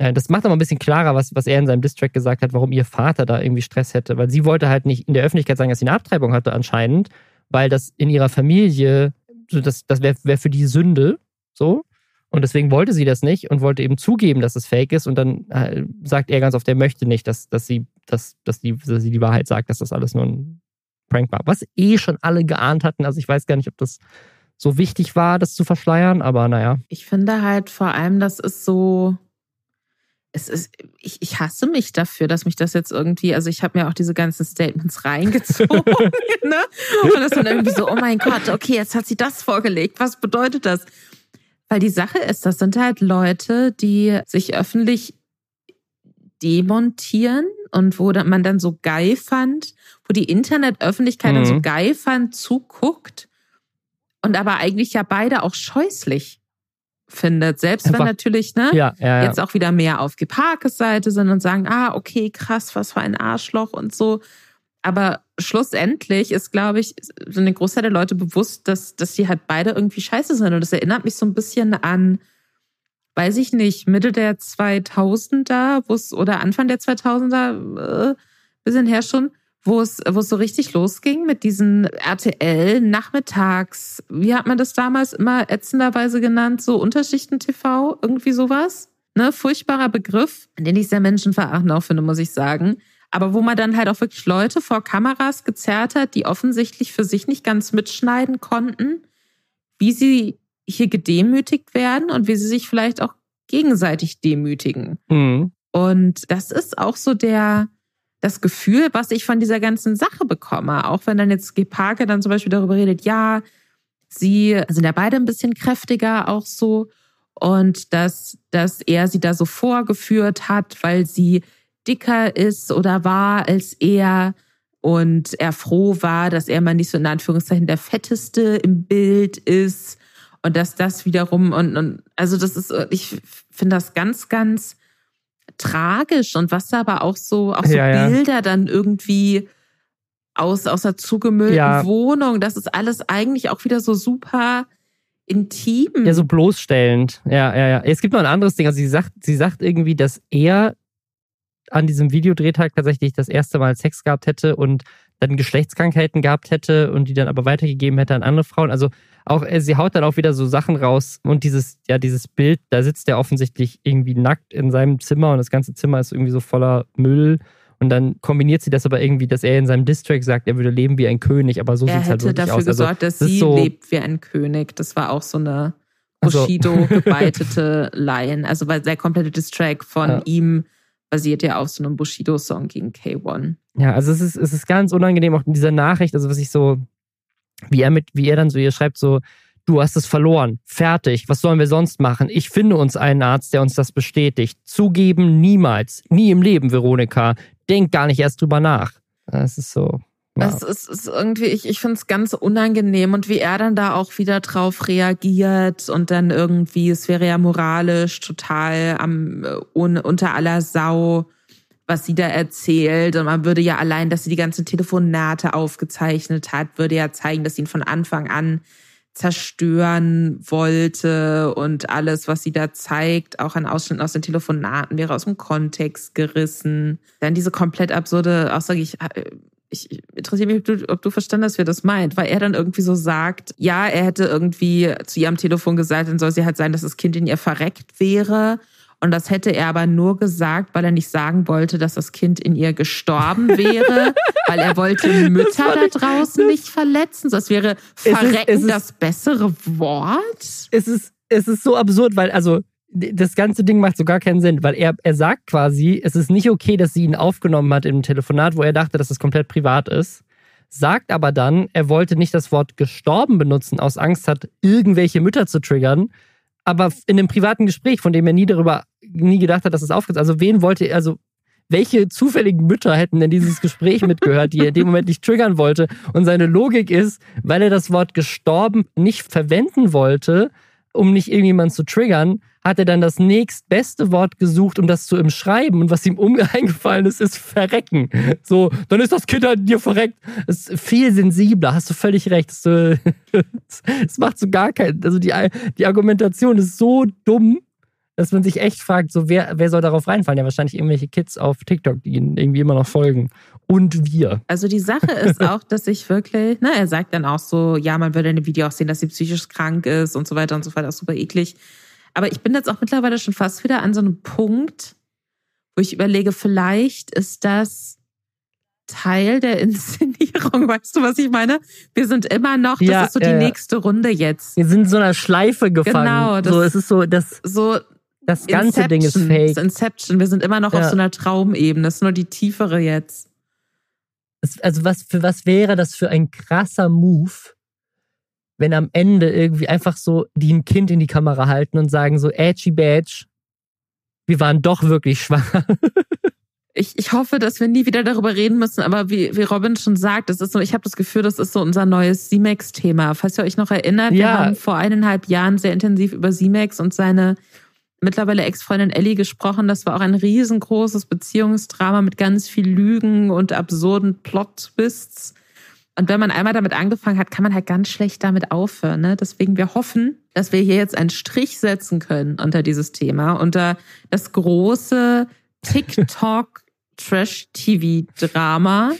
äh, das macht aber ein bisschen klarer, was, was er in seinem Distrack gesagt hat, warum ihr Vater da irgendwie Stress hätte. Weil sie wollte halt nicht in der Öffentlichkeit sagen, dass sie eine Abtreibung hatte anscheinend, weil das in ihrer Familie, so das, das wäre wär für die Sünde, so. Und deswegen wollte sie das nicht und wollte eben zugeben, dass es fake ist. Und dann äh, sagt er ganz oft, er möchte nicht, dass, dass, sie, dass, dass, die, dass sie die Wahrheit sagt, dass das alles nur ein Prank war. Was eh schon alle geahnt hatten. Also ich weiß gar nicht, ob das so wichtig war, das zu verschleiern, aber naja. Ich finde halt vor allem, das ist so, es ist, ich, ich hasse mich dafür, dass mich das jetzt irgendwie, also ich habe mir auch diese ganzen Statements reingezogen, ne? Und das dann irgendwie so, oh mein Gott, okay, jetzt hat sie das vorgelegt. Was bedeutet das? Weil die Sache ist, das sind halt Leute, die sich öffentlich demontieren und wo man dann so geil fand, wo die Internetöffentlichkeit mhm. dann so mhm. geil fand, zuguckt und aber eigentlich ja beide auch scheußlich findet. Selbst Einfach, wenn natürlich ne, ja, ja, ja. jetzt auch wieder mehr auf Geparkes Seite sind und sagen, ah, okay, krass, was für ein Arschloch und so. Aber schlussendlich ist, glaube ich, so eine Großteil der Leute bewusst, dass, dass die halt beide irgendwie scheiße sind. Und das erinnert mich so ein bisschen an, weiß ich nicht, Mitte der 2000er, wo es, oder Anfang der 2000er, äh, bisschen her schon, wo es, wo es so richtig losging mit diesen RTL-Nachmittags, wie hat man das damals immer ätzenderweise genannt, so Unterschichten-TV, irgendwie sowas. Ne, furchtbarer Begriff, den ich sehr menschenverachtend auch finde, muss ich sagen. Aber wo man dann halt auch wirklich Leute vor Kameras gezerrt hat, die offensichtlich für sich nicht ganz mitschneiden konnten, wie sie hier gedemütigt werden und wie sie sich vielleicht auch gegenseitig demütigen. Mhm. Und das ist auch so der, das Gefühl, was ich von dieser ganzen Sache bekomme. Auch wenn dann jetzt Geparke dann zum Beispiel darüber redet, ja, sie sind ja beide ein bisschen kräftiger auch so und dass, dass er sie da so vorgeführt hat, weil sie dicker ist oder war als er und er froh war, dass er mal nicht so in Anführungszeichen der fetteste im Bild ist und dass das wiederum und, und also das ist, ich finde das ganz, ganz tragisch und was da aber auch so, auch so ja, Bilder ja. dann irgendwie aus, aus der zugemüllten ja. Wohnung, das ist alles eigentlich auch wieder so super intim. Ja, so bloßstellend. Ja, ja, ja. Es gibt noch ein anderes Ding. Also sie sagt, sie sagt irgendwie, dass er an diesem Videodrehtag tatsächlich das erste Mal Sex gehabt hätte und dann Geschlechtskrankheiten gehabt hätte und die dann aber weitergegeben hätte an andere Frauen. Also auch, äh, sie haut dann auch wieder so Sachen raus und dieses, ja, dieses Bild, da sitzt er offensichtlich irgendwie nackt in seinem Zimmer und das ganze Zimmer ist irgendwie so voller Müll. Und dann kombiniert sie das aber irgendwie, dass er in seinem Distrack sagt, er würde leben wie ein König, aber so sieht es halt wirklich aus. Er hätte dafür gesorgt, also, dass sie so, lebt wie ein König. Das war auch so eine also Bushido gebeitete Line. Also weil der komplette Distrack von ja. ihm basiert ja auf so einem Bushido-Song gegen K1. Ja, also es ist, es ist ganz unangenehm, auch in dieser Nachricht, also was ich so, wie er mit, wie er dann so ihr schreibt, so, du hast es verloren, fertig, was sollen wir sonst machen? Ich finde uns einen Arzt, der uns das bestätigt. Zugeben niemals, nie im Leben, Veronika. Denk gar nicht erst drüber nach. Das ist so. Es ist, ist irgendwie, ich, ich finde es ganz unangenehm und wie er dann da auch wieder drauf reagiert und dann irgendwie, es wäre ja moralisch total am, un, unter aller Sau, was sie da erzählt. Und man würde ja allein, dass sie die ganzen Telefonate aufgezeichnet hat, würde ja zeigen, dass sie ihn von Anfang an zerstören wollte und alles, was sie da zeigt, auch an Ausschnitten aus den Telefonaten, wäre aus dem Kontext gerissen. Dann diese komplett absurde Aussage, ich ich interessiere mich, ob du, ob du verstanden hast, wer das meint, weil er dann irgendwie so sagt, ja, er hätte irgendwie zu ihr am Telefon gesagt, dann soll sie halt sein, dass das Kind in ihr verreckt wäre. Und das hätte er aber nur gesagt, weil er nicht sagen wollte, dass das Kind in ihr gestorben wäre, weil er wollte Mütter da draußen nicht verletzen. Das wäre verrecken es ist, es ist, das bessere Wort. Es ist, es ist so absurd, weil also das ganze Ding macht so gar keinen Sinn, weil er, er sagt quasi, es ist nicht okay, dass sie ihn aufgenommen hat im Telefonat, wo er dachte, dass es komplett privat ist. Sagt aber dann, er wollte nicht das Wort gestorben benutzen, aus Angst hat, irgendwelche Mütter zu triggern. Aber in einem privaten Gespräch, von dem er nie darüber, nie gedacht hat, dass es aufgeht. Also wen wollte er, also welche zufälligen Mütter hätten denn dieses Gespräch mitgehört, die er in dem Moment nicht triggern wollte? Und seine Logik ist, weil er das Wort gestorben nicht verwenden wollte, um nicht irgendjemanden zu triggern, hat er dann das nächstbeste Wort gesucht, um das zu umschreiben. Und was ihm eingefallen ist, ist verrecken. So, dann ist das Kind halt dir verreckt. Das ist viel sensibler, hast du völlig recht. Es macht so gar keinen. Also die, die Argumentation ist so dumm. dass man sich echt fragt, so wer, wer soll darauf reinfallen? Ja, wahrscheinlich irgendwelche Kids auf TikTok, die ihnen irgendwie immer noch folgen. Und wir. Also die Sache ist auch, dass ich wirklich, ne, er sagt dann auch so, ja, man würde in dem Video auch sehen, dass sie psychisch krank ist und so weiter und so weiter, super eklig. Aber ich bin jetzt auch mittlerweile schon fast wieder an so einem Punkt, wo ich überlege, vielleicht ist das Teil der Inszenierung. Weißt du, was ich meine? Wir sind immer noch, das Ja, ist so die ja, nächste Runde jetzt. Wir sind in so einer Schleife gefangen. Genau, das- so, es ist so, das, So das ganze Ding ist Inception, fake. das Inception. Wir sind immer noch auf Ja. so einer Traumebene. Das ist nur die tiefere jetzt. Also was für was wäre das für ein krasser Move, wenn am Ende irgendwie einfach so die ein Kind in die Kamera halten und sagen so edgy badge, wir waren doch wirklich schwanger. Ich, ich hoffe, dass wir nie wieder darüber reden müssen, aber wie, wie Robin schon sagt, das ist so, ich habe das Gefühl, das ist so unser neues C-Max-Thema. Falls ihr euch noch erinnert, wir Ja. haben vor eineinhalb Jahren sehr intensiv über C-Max und seine mittlerweile Ex-Freundin Ellie gesprochen. Das war auch ein riesengroßes Beziehungsdrama mit ganz viel Lügen und absurden Plot-Twists. Und wenn man einmal damit angefangen hat, kann man halt ganz schlecht damit aufhören. Ne? Deswegen wir hoffen, dass wir hier jetzt einen Strich setzen können unter dieses Thema, unter das große TikTok Trash-TV-Drama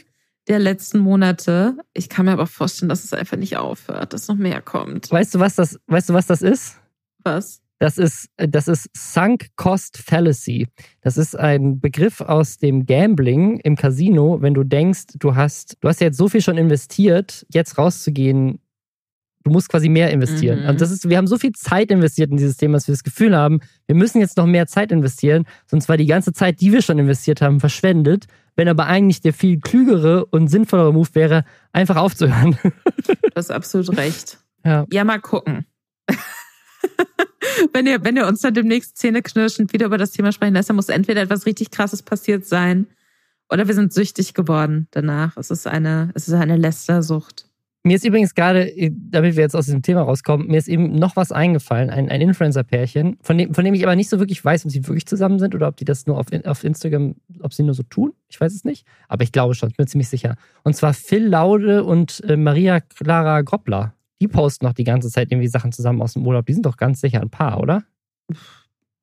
der letzten Monate. Ich kann mir aber vorstellen, dass es einfach nicht aufhört, dass noch mehr kommt. Weißt du, was das, weißt du, was das ist? Was? Das ist, das ist Sunk Cost Fallacy. Das ist ein Begriff aus dem Gambling im Casino, wenn du denkst, du hast, du hast ja jetzt so viel schon investiert, jetzt rauszugehen, du musst quasi mehr investieren. Mhm. Und das ist, wir haben so viel Zeit investiert in dieses Thema, dass wir das Gefühl haben, wir müssen jetzt noch mehr Zeit investieren, sonst war die ganze Zeit, die wir schon investiert haben, verschwendet. Wenn aber eigentlich der viel klügere und sinnvollere Move wäre, einfach aufzuhören. Du hast absolut recht. Ja. Ja, mal gucken. wenn, ihr, wenn ihr uns dann demnächst zähneknirschend wieder über das Thema sprechen lässt, dann muss entweder etwas richtig krasses passiert sein oder wir sind süchtig geworden danach. Es ist eine, es ist eine Lästersucht. Mir ist übrigens gerade, damit wir jetzt aus diesem Thema rauskommen, mir ist eben noch was eingefallen, ein, ein Influencer-Pärchen, von dem, von dem ich aber nicht so wirklich weiß, ob sie wirklich zusammen sind oder ob die das nur auf, auf Instagram, ob sie nur so tun. Ich weiß es nicht. Aber ich glaube schon, ich bin ziemlich sicher. Und zwar Phil Laude und äh, Maria Clara Groppler. Die posten noch die ganze Zeit irgendwie Sachen zusammen aus dem Urlaub. Die sind doch ganz sicher ein Paar, oder?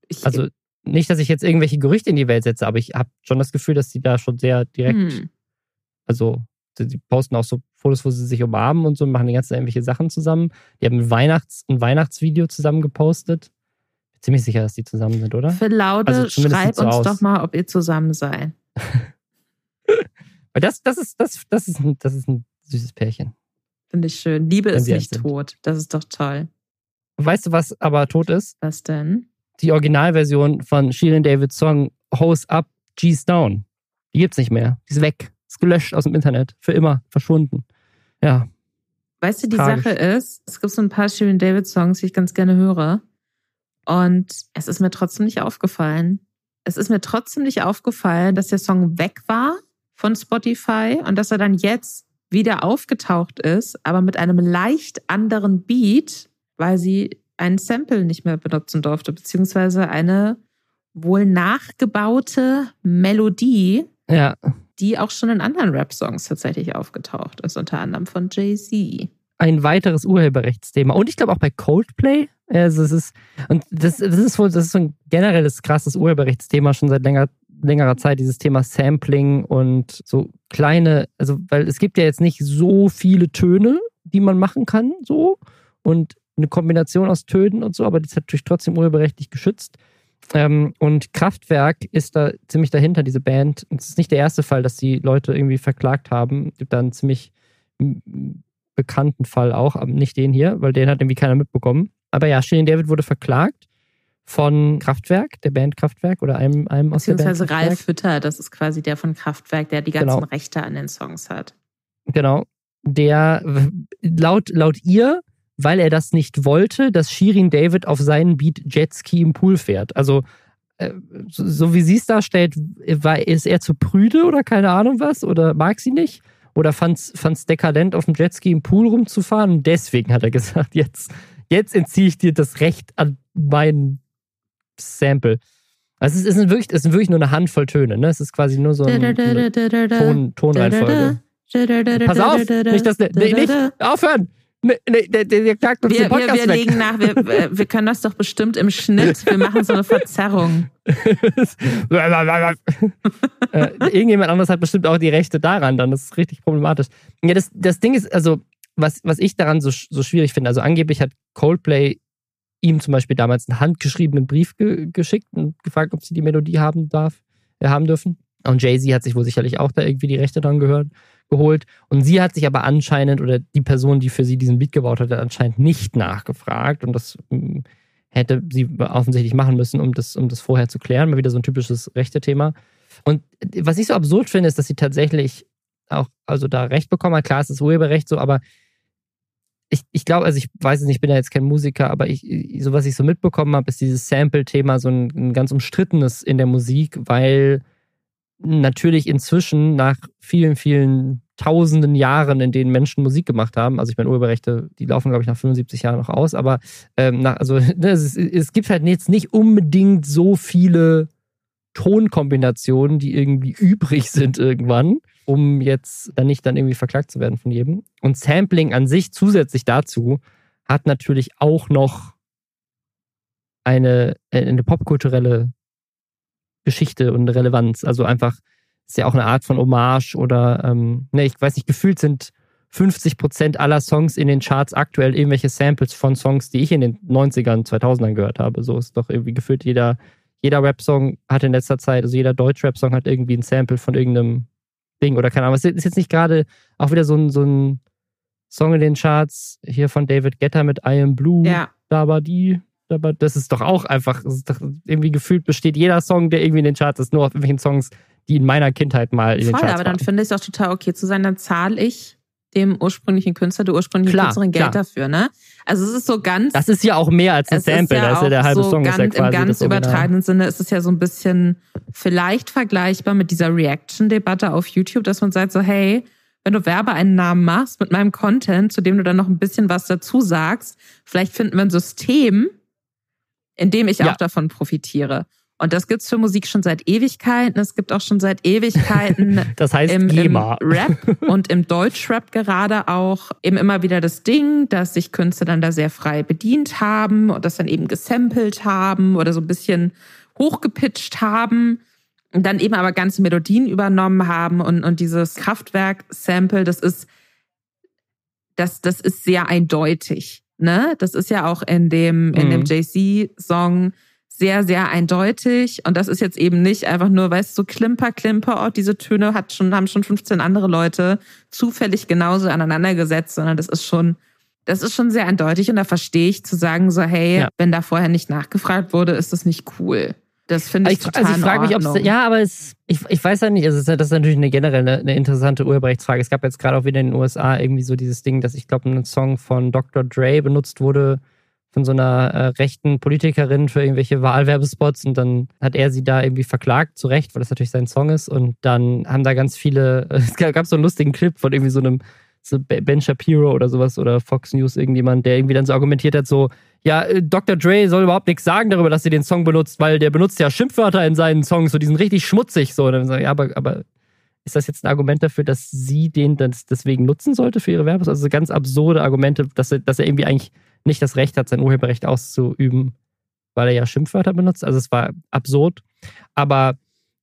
Ich, Also nicht, dass ich jetzt irgendwelche Gerüchte in die Welt setze, aber ich habe schon das Gefühl, dass die da schon sehr direkt hm. also, die die posten auch so Fotos, wo sie sich umarmen und so, machen die ganze Zeit irgendwelche Sachen zusammen. Die haben ein, Weihnachts-, ein Weihnachtsvideo zusammen gepostet. Bin ziemlich sicher, dass die zusammen sind, oder? Phil Laude, Also zumindest schreib sieht's so uns aus. doch mal, ob ihr zusammen seid. Weil das, das, ist, das, das, ist ein, das ist ein süßes Pärchen. Finde ich schön. Liebe ist nicht sind. tot. Das ist doch toll. Weißt du, was aber tot ist? Was denn? Die Originalversion von Shirin Davids Song Hose Up, G's Down. Die gibt's nicht mehr. Die ist weg. Ist gelöscht aus dem Internet. Für immer. Verschwunden. Ja. Weißt du, die Tragisch. Sache ist, es gibt so ein paar Shirin David Songs, die ich ganz gerne höre. Und es ist mir trotzdem nicht aufgefallen. Es ist mir trotzdem nicht aufgefallen, dass der Song weg war von Spotify und dass er dann jetzt wieder aufgetaucht ist, aber mit einem leicht anderen Beat, weil sie ein Sample nicht mehr benutzen durfte, beziehungsweise eine wohl nachgebaute Melodie, Ja. die auch schon in anderen Rap-Songs tatsächlich aufgetaucht ist, unter anderem von Jay-Z. ein weiteres Urheberrechtsthema. Und ich glaube auch bei Coldplay. Also es ist, und das, das ist wohl, das ist so ein generelles krasses Urheberrechtsthema schon seit länger, längerer Zeit, dieses Thema Sampling und so kleine, also weil es gibt ja jetzt nicht so viele Töne, die man machen kann, so. Und eine Kombination aus Tönen und so, aber das ist natürlich trotzdem urheberrechtlich geschützt. Ähm, und Kraftwerk ist da ziemlich dahinter, diese Band. Es ist nicht der erste Fall, dass die Leute irgendwie verklagt haben. Es gibt da einen ziemlich bekannten Fall auch, aber nicht den hier, weil den hat irgendwie keiner mitbekommen. Aber ja, Shirin David wurde verklagt von Kraftwerk, der Band Kraftwerk oder einem, einem aus der Band Beziehungsweise. Ralf Hütter, das ist quasi der von Kraftwerk, der die ganzen Genau. Rechte an den Songs hat. Genau. Der laut, laut ihr, weil er das nicht wollte, dass Shirin David auf seinen Beat Jetski im Pool fährt. Also, äh, so, so wie sie es darstellt, war, ist er zu prüde oder keine Ahnung was? Oder mag sie nicht? Oder fand es dekadent, auf dem Jetski im Pool rumzufahren? Und deswegen hat er gesagt, jetzt, jetzt entziehe ich dir das Recht an meinen Sample. Also es ist, wirklich, es sind wirklich nur eine Handvoll Töne, ne? Es ist quasi nur so eine, so eine Ton, Tonreihenfolge. Pass auf, nicht das, nee, nicht, aufhören! Nee, nee, der, der, der klagt uns Wir, den Podcast wir, wir weg. legen nach, wir, wir können das doch bestimmt im Schnitt. Wir machen so eine Verzerrung. äh, irgendjemand anderes hat bestimmt auch die Rechte daran, dann das ist richtig problematisch. Ja, das, das Ding ist, also, was, was ich daran so, so schwierig finde, also angeblich hat Coldplay ihm zum Beispiel damals einen handgeschriebenen Brief ge geschickt und gefragt, ob sie die Melodie haben darf, äh, haben dürfen. Und Jay-Z hat sich wohl sicherlich auch da irgendwie die Rechte dran gehört, geholt. Und sie hat sich aber anscheinend, oder die Person, die für sie diesen Beat gebaut hat, hat anscheinend nicht nachgefragt. Und das mh, hätte sie offensichtlich machen müssen, um das, um das vorher zu klären. Mal wieder so ein typisches Rechte-Thema. Und was ich so absurd finde, ist, dass sie tatsächlich auch, also da Recht bekommen hat. Klar, es ist Urheberrecht so, aber ich, ich glaube, also ich weiß es nicht, ich bin ja jetzt kein Musiker, aber ich, so was ich so mitbekommen habe, ist dieses Sample-Thema so ein, ein ganz umstrittenes in der Musik, weil natürlich inzwischen nach vielen, vielen tausenden Jahren, in denen Menschen Musik gemacht haben, also ich meine, Urheberrechte, die laufen, glaube ich, nach 75 Jahren noch aus, aber ähm, nach, also ne, es, es gibt halt jetzt nicht unbedingt so viele Tonkombinationen, die irgendwie übrig sind irgendwann, um jetzt dann nicht dann irgendwie verklagt zu werden von jedem. Und Sampling an sich zusätzlich dazu hat natürlich auch noch eine, eine popkulturelle Geschichte und Relevanz. Also einfach ist ja auch eine Art von Hommage oder, ähm, ne, ich weiß nicht, gefühlt sind 50 Prozent aller Songs in den Charts aktuell irgendwelche Samples von Songs, die ich in den 90ern, 2000ern gehört habe. So ist doch irgendwie gefühlt jeder, jeder Rap-Song hat in letzter Zeit, also jeder Deutsch-Rap-Song hat irgendwie ein Sample von irgendeinem Ding oder keine Ahnung. Es ist jetzt nicht gerade auch wieder so ein, so ein Song in den Charts hier von David Guetta mit I Am Blue. Ja. Da war die, aber das ist doch auch einfach, doch irgendwie gefühlt besteht jeder Song, der irgendwie in den Charts ist, nur auf irgendwelchen Songs, die in meiner Kindheit mal in den Voll, Charts aber dann waren. finde ich es auch total okay zu sein, dann zahle ich dem ursprünglichen Künstler, der ursprünglichen Klar, Künstlerin Geld klar. dafür, ne? Also es ist so ganz. Das ist ja auch mehr als ein Sample, ja da ist ja der halbe so Song ganz, ist ja quasi Im ganz das übertragenen Sinne ist es ja so ein bisschen vielleicht vergleichbar mit dieser Reaction-Debatte auf YouTube, dass man sagt so, hey, wenn du Werbeeinnahmen machst mit meinem Content, zu dem du dann noch ein bisschen was dazu sagst, vielleicht finden wir ein System, in dem ich Ja. auch davon profitiere. Und das gibt's für Musik schon seit Ewigkeiten. Es gibt auch schon seit Ewigkeiten Das heißt im, im. Rap und im Deutschrap gerade auch eben immer wieder das Ding, dass sich Künstler dann da sehr frei bedient haben und das dann eben gesampelt haben oder so ein bisschen hochgepitcht haben und dann eben aber ganze Melodien übernommen haben und, und dieses Kraftwerk-Sample, das ist, das, das ist sehr eindeutig. Ne? Das ist ja auch in dem, in dem Mhm. Sehr, sehr eindeutig. Und das ist jetzt eben nicht einfach nur, weißt du, so Klimper, Klimper, oh, diese Töne hat schon, haben schon 15 andere Leute zufällig genauso aneinandergesetzt, sondern das ist schon, das ist schon sehr eindeutig. Und da verstehe ich zu sagen, so, hey, Ja. wenn da vorher nicht nachgefragt wurde, ist das nicht cool. Das finde ich, Ich, total also ich frage mich, ob es. Ja, aber es, ich, ich weiß ja nicht. Also das ist natürlich eine generell eine, eine interessante Urheberrechtsfrage. Es gab jetzt gerade auch wieder in den USA irgendwie so dieses Ding, dass ich glaube, ein Song von Dr. Dre benutzt wurde von so einer äh, rechten Politikerin für irgendwelche Wahlwerbespots und dann hat er sie da irgendwie verklagt, zu Recht, weil das natürlich sein Song ist. Und dann haben da ganz viele, es gab, so einen lustigen Clip von irgendwie so einem so Ben Shapiro oder sowas oder Fox News, irgendjemand, der irgendwie dann so argumentiert hat, so, ja, äh, Dr. Dre soll überhaupt nichts sagen darüber, dass sie den Song benutzt, weil der benutzt ja Schimpfwörter in seinen Songs, so die sind richtig schmutzig. So, und dann sagen, ja, aber, aber ist das jetzt ein Argument dafür, dass sie den deswegen nutzen sollte für ihre Werbes? Also so ganz absurde Argumente, dass er, dass er irgendwie eigentlich nicht das Recht hat, sein Urheberrecht auszuüben, weil er ja Schimpfwörter benutzt. Also es war absurd. Aber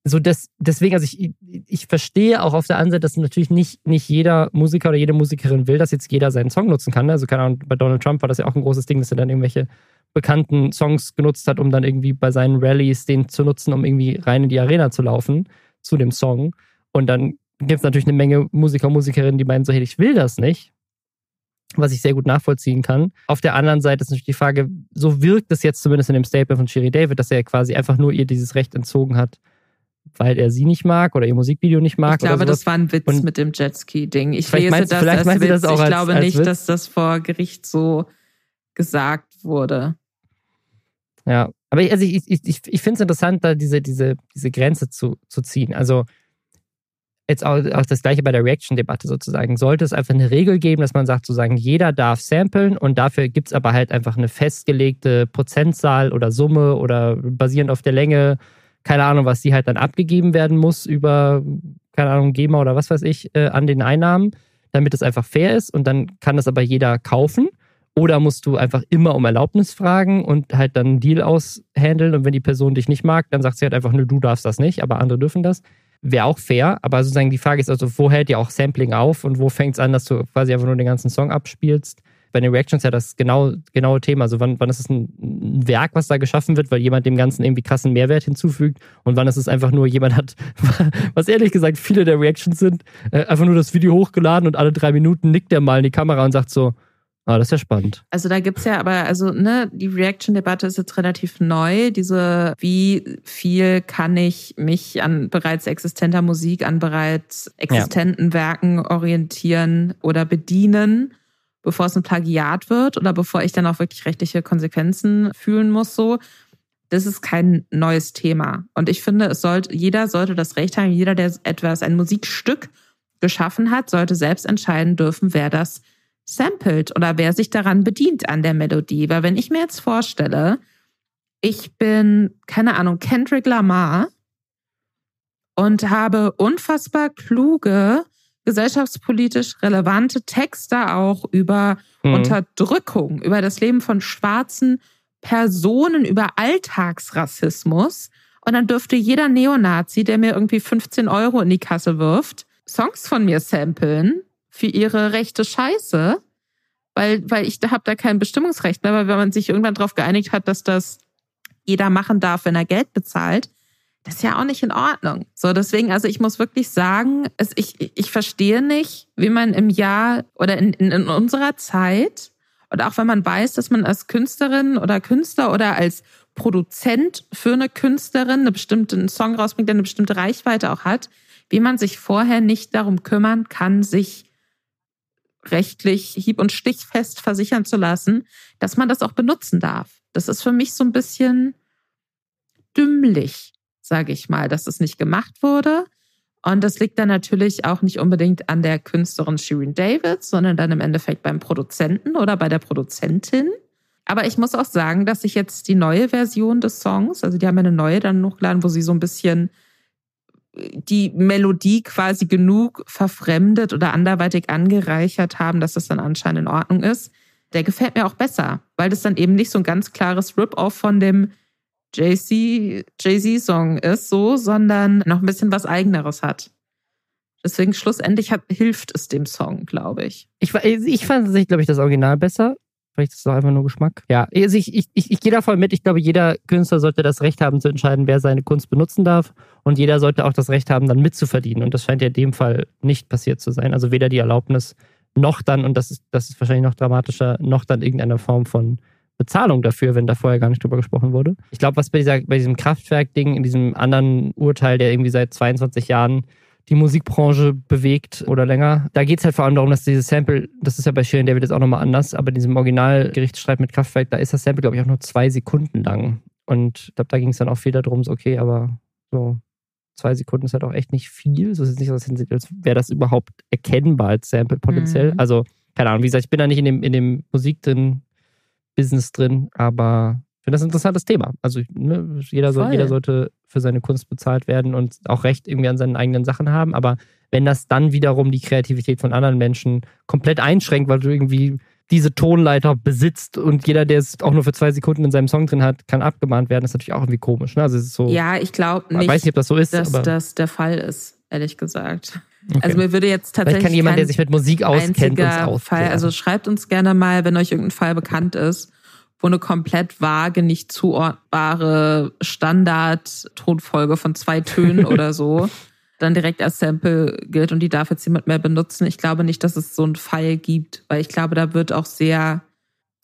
so das, deswegen, also ich, ich verstehe auch auf der anderen Seite, dass natürlich nicht, nicht jeder Musiker oder jede Musikerin will, dass jetzt jeder seinen Song nutzen kann. Also keine Ahnung, bei Donald Trump war das ja auch ein großes Ding, dass er dann irgendwelche bekannten Songs genutzt hat, um dann irgendwie bei seinen Rallyes den zu nutzen, um irgendwie rein in die Arena zu laufen zu dem Song. Und dann gibt es natürlich eine Menge Musiker und Musikerinnen, die meinen so, hey, ich will das nicht. Was ich sehr gut nachvollziehen kann. Auf der anderen Seite ist natürlich die Frage, so wirkt es jetzt zumindest in dem Statement von Sherry David, dass er quasi einfach nur ihr dieses Recht entzogen hat, weil er sie nicht mag oder ihr Musikvideo nicht mag. Ich glaube, das war ein Witz Und mit dem Jetski-Ding. Ich lese meinst das vielleicht als Witz. das auch ich als- glaube als nicht, Witz? dass das vor Gericht so gesagt wurde. Ja, aber ich, also ich, ich, ich, ich finde es interessant, da diese, diese, diese Grenze zu, zu ziehen. Also jetzt auch, auch das gleiche bei der Reaction-Debatte sozusagen. Sollte es einfach eine Regel geben, dass man sagt, sozusagen, jeder darf samplen und dafür gibt es aber halt einfach eine festgelegte Prozentzahl oder Summe oder basierend auf der Länge, keine Ahnung, was die halt dann abgegeben werden muss über, keine Ahnung, GEMA oder was weiß ich, äh, an den Einnahmen. damit es einfach fair ist und dann kann das aber jeder kaufen. Oder musst du einfach immer um Erlaubnis fragen und halt dann einen Deal aushandeln und wenn die Person dich nicht mag, dann sagt sie halt einfach, nur du darfst das nicht, aber andere dürfen das. Wäre auch fair, aber sozusagen die Frage ist also, wo hält ihr auch Sampling auf und wo fängt es an, dass du quasi einfach nur den ganzen Song abspielst? Bei den Reactions ja das genau, genaue Thema. Also wann, wann ist es ein, ein Werk, was da geschaffen wird, weil jemand dem Ganzen irgendwie krassen Mehrwert hinzufügt und wann ist es einfach nur, jemand hat, was ehrlich gesagt viele der Reactions sind, äh, einfach nur das Video hochgeladen und alle drei Minuten nickt er mal in die Kamera und sagt so, Ah, das ist ja spannend. Also da gibt's ja aber, also, ne, die Reaction-Debatte ist jetzt relativ neu. Diese, wie viel kann ich mich an bereits existenter Musik, an bereits existenten ja. Werken orientieren oder bedienen, bevor es ein Plagiat wird oder bevor ich dann auch wirklich rechtliche Konsequenzen fühlen muss, so. Das ist kein neues Thema. Und ich finde, es sollte, jeder sollte das Recht haben, jeder, der etwas, ein Musikstück geschaffen hat, sollte selbst entscheiden dürfen, wer das samplet oder wer sich daran bedient an der Melodie. Weil wenn ich mir jetzt vorstelle, ich bin, keine Ahnung, Kendrick Lamar und habe unfassbar kluge, gesellschaftspolitisch relevante Texte auch über mhm. Unterdrückung, über das Leben von schwarzen Personen, über Alltagsrassismus. Und dann dürfte jeder Neonazi, der mir irgendwie 15 Euro in die Kasse wirft, Songs von mir samplen für ihre rechte Scheiße, weil, weil ich habe da kein Bestimmungsrecht mehr, weil wenn man sich irgendwann darauf geeinigt hat, dass das jeder machen darf, wenn er Geld bezahlt, das ist ja auch nicht in Ordnung. So, deswegen, also ich muss wirklich sagen, es, ich, ich verstehe nicht, wie man im Jahr oder in, in, in unserer Zeit und auch wenn man weiß, dass man als Künstlerin oder Künstler oder als Produzent für eine Künstlerin eine bestimmte Song rausbringt, der eine bestimmte Reichweite auch hat, wie man sich vorher nicht darum kümmern kann, sich rechtlich hieb- und stichfest versichern zu lassen, dass man das auch benutzen darf. Das ist für mich so ein bisschen dümmlich, sage ich mal, dass es nicht gemacht wurde. Und das liegt dann natürlich auch nicht unbedingt an der Künstlerin Shirin David, sondern dann im Endeffekt beim Produzenten oder bei der Produzentin. Aber ich muss auch sagen, dass ich jetzt die neue Version des Songs, also die haben eine neue dann hochgeladen, wo sie so ein bisschen die Melodie quasi genug verfremdet oder anderweitig angereichert haben, dass das dann anscheinend in Ordnung ist. Der gefällt mir auch besser, weil das dann eben nicht so ein ganz klares Rip-Off von dem Jay-Z-Song ist, so, sondern noch ein bisschen was Eigeneres hat. Deswegen schlussendlich hat, hilft es dem Song, glaube ich. Ich, ich fand tatsächlich, glaube ich, das Original besser. Vielleicht ist es auch einfach nur Geschmack. Ja, also ich, ich, ich, ich gehe da voll mit. Ich glaube, jeder Künstler sollte das Recht haben zu entscheiden, wer seine Kunst benutzen darf. Und jeder sollte auch das Recht haben, dann mitzuverdienen. Und das scheint ja in dem Fall nicht passiert zu sein. Also weder die Erlaubnis noch dann, und das ist, das ist wahrscheinlich noch dramatischer, noch dann irgendeine Form von Bezahlung dafür, wenn da vorher gar nicht drüber gesprochen wurde. Ich glaube, was bei, dieser, bei diesem Kraftwerk-Ding, in diesem anderen Urteil, der irgendwie seit 22 Jahren die Musikbranche bewegt oder länger. Da geht es halt vor allem darum, dass dieses Sample, das ist ja bei Shirin David jetzt auch nochmal anders, aber in diesem Originalgerichtsstreit mit Kraftwerk, da ist das Sample, glaube ich, auch nur zwei Sekunden lang. Und ich glaube, da ging es dann auch viel darum, so, okay, aber so zwei Sekunden ist halt auch echt nicht viel. So ist es nicht so, als wäre das überhaupt erkennbar als Sample potenziell. Mhm. Also, keine Ahnung, wie gesagt, ich bin da nicht in dem, in dem Musik drin, Business drin, aber ich finde das ein interessantes Thema. Also ne, jeder, soll, jeder sollte für seine Kunst bezahlt werden und auch Recht irgendwie an seinen eigenen Sachen haben. Aber wenn das dann wiederum die Kreativität von anderen Menschen komplett einschränkt, weil du irgendwie diese Tonleiter besitzt und jeder, der es auch nur für zwei Sekunden in seinem Song drin hat, kann abgemahnt werden, ist natürlich auch irgendwie komisch. Ne? Also es ist so, ja, ich glaube nicht, weiß nicht, ob das so ist, dass das der Fall ist, ehrlich gesagt. Okay. Also mir würde jetzt tatsächlich. Vielleicht kann jemand, der sich mit Musik auskennt, uns. Fall, also schreibt uns gerne mal, wenn euch irgendein Fall bekannt ist wo eine komplett vage, nicht zuordnbare Standard-Tonfolge von zwei Tönen oder so dann direkt als Sample gilt und die darf jetzt jemand mehr benutzen. Ich glaube nicht, dass es so einen Fall gibt, weil ich glaube, da wird auch sehr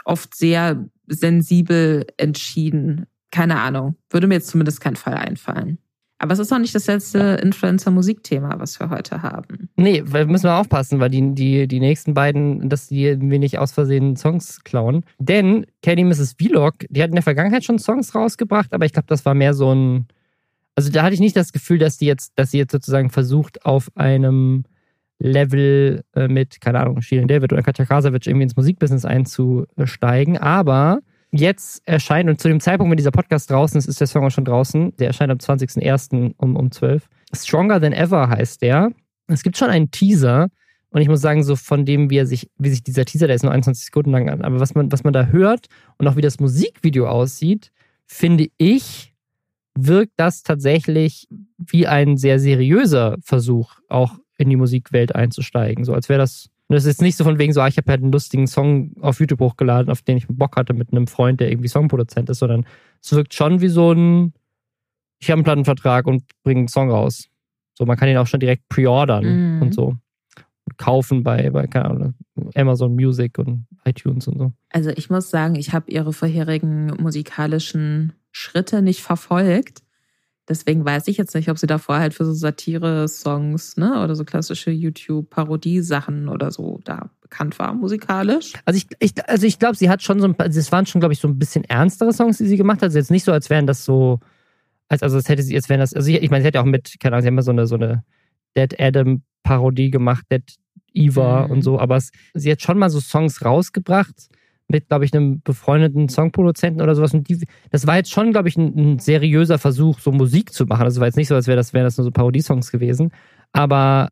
oft sehr sensibel entschieden. Keine Ahnung. Würde mir jetzt zumindest kein Fall einfallen. Aber es ist auch nicht das letzte Influencer-Musikthema, was wir heute haben. Nee, wir müssen wir aufpassen, weil die, die, die nächsten beiden, dass die mir nicht aus Versehen Songs klauen. Denn Kenny Mrs. Vlog, die hat in der Vergangenheit schon Songs rausgebracht, aber ich glaube, das war mehr so ein. Also da hatte ich nicht das Gefühl, dass die jetzt, dass sie jetzt sozusagen versucht, auf einem Level äh, mit, keine Ahnung, Shirin David oder Katja Krasavitsch irgendwie ins Musikbusiness einzusteigen. Aber jetzt erscheint, und zu dem Zeitpunkt, wenn dieser Podcast draußen ist, ist der Song auch schon draußen. Der erscheint am 20.01. um, um 12. Stronger Than Ever heißt der. Es gibt schon einen Teaser, Und ich muss sagen, so von dem, wie er sich, wie sich dieser Teaser, der ist nur 21 Sekunden lang an, aber was man, was man da hört und auch wie das Musikvideo aussieht, finde ich, wirkt das tatsächlich wie ein sehr seriöser Versuch, auch in die Musikwelt einzusteigen. So als wäre das. Und das ist jetzt nicht so von wegen so, ah, ich habe halt einen lustigen Song auf YouTube hochgeladen, auf den ich Bock hatte mit einem Freund, der irgendwie Songproduzent ist, sondern es wirkt schon wie so ein, ich habe einen Plattenvertrag und bringe einen Song raus. So, man kann ihn auch schon direkt pre-ordern Mhm. und so. Und kaufen bei, bei keine Ahnung, Amazon Music und iTunes und so. Also ich muss sagen, ich habe ihre vorherigen musikalischen Schritte nicht verfolgt. Deswegen weiß ich jetzt nicht, ob sie davor halt für so Satire-Songs, ne, oder so klassische YouTube-Parodie-Sachen oder so da bekannt war, musikalisch. Also ich, ich, also ich glaube, sie hat schon so ein paar, das waren schon, glaube ich, so ein bisschen ernstere Songs, die sie gemacht hat. Also jetzt nicht so, als wären das so, als, also als hätte sie, als wären das, also ich, ich meine, sie hat ja auch mit, keine Ahnung, sie haben ja so eine, so eine Dead Adam-Parodie gemacht, Dead Eva Mhm. und so, aber es, sie hat schon mal so Songs rausgebracht mit, glaube ich, einem befreundeten Songproduzenten oder sowas. Und die, das war jetzt schon, glaube ich, ein, ein seriöser Versuch, so Musik zu machen. Also es war jetzt nicht so, als wäre das, wären das nur so Parodiesongs gewesen. Aber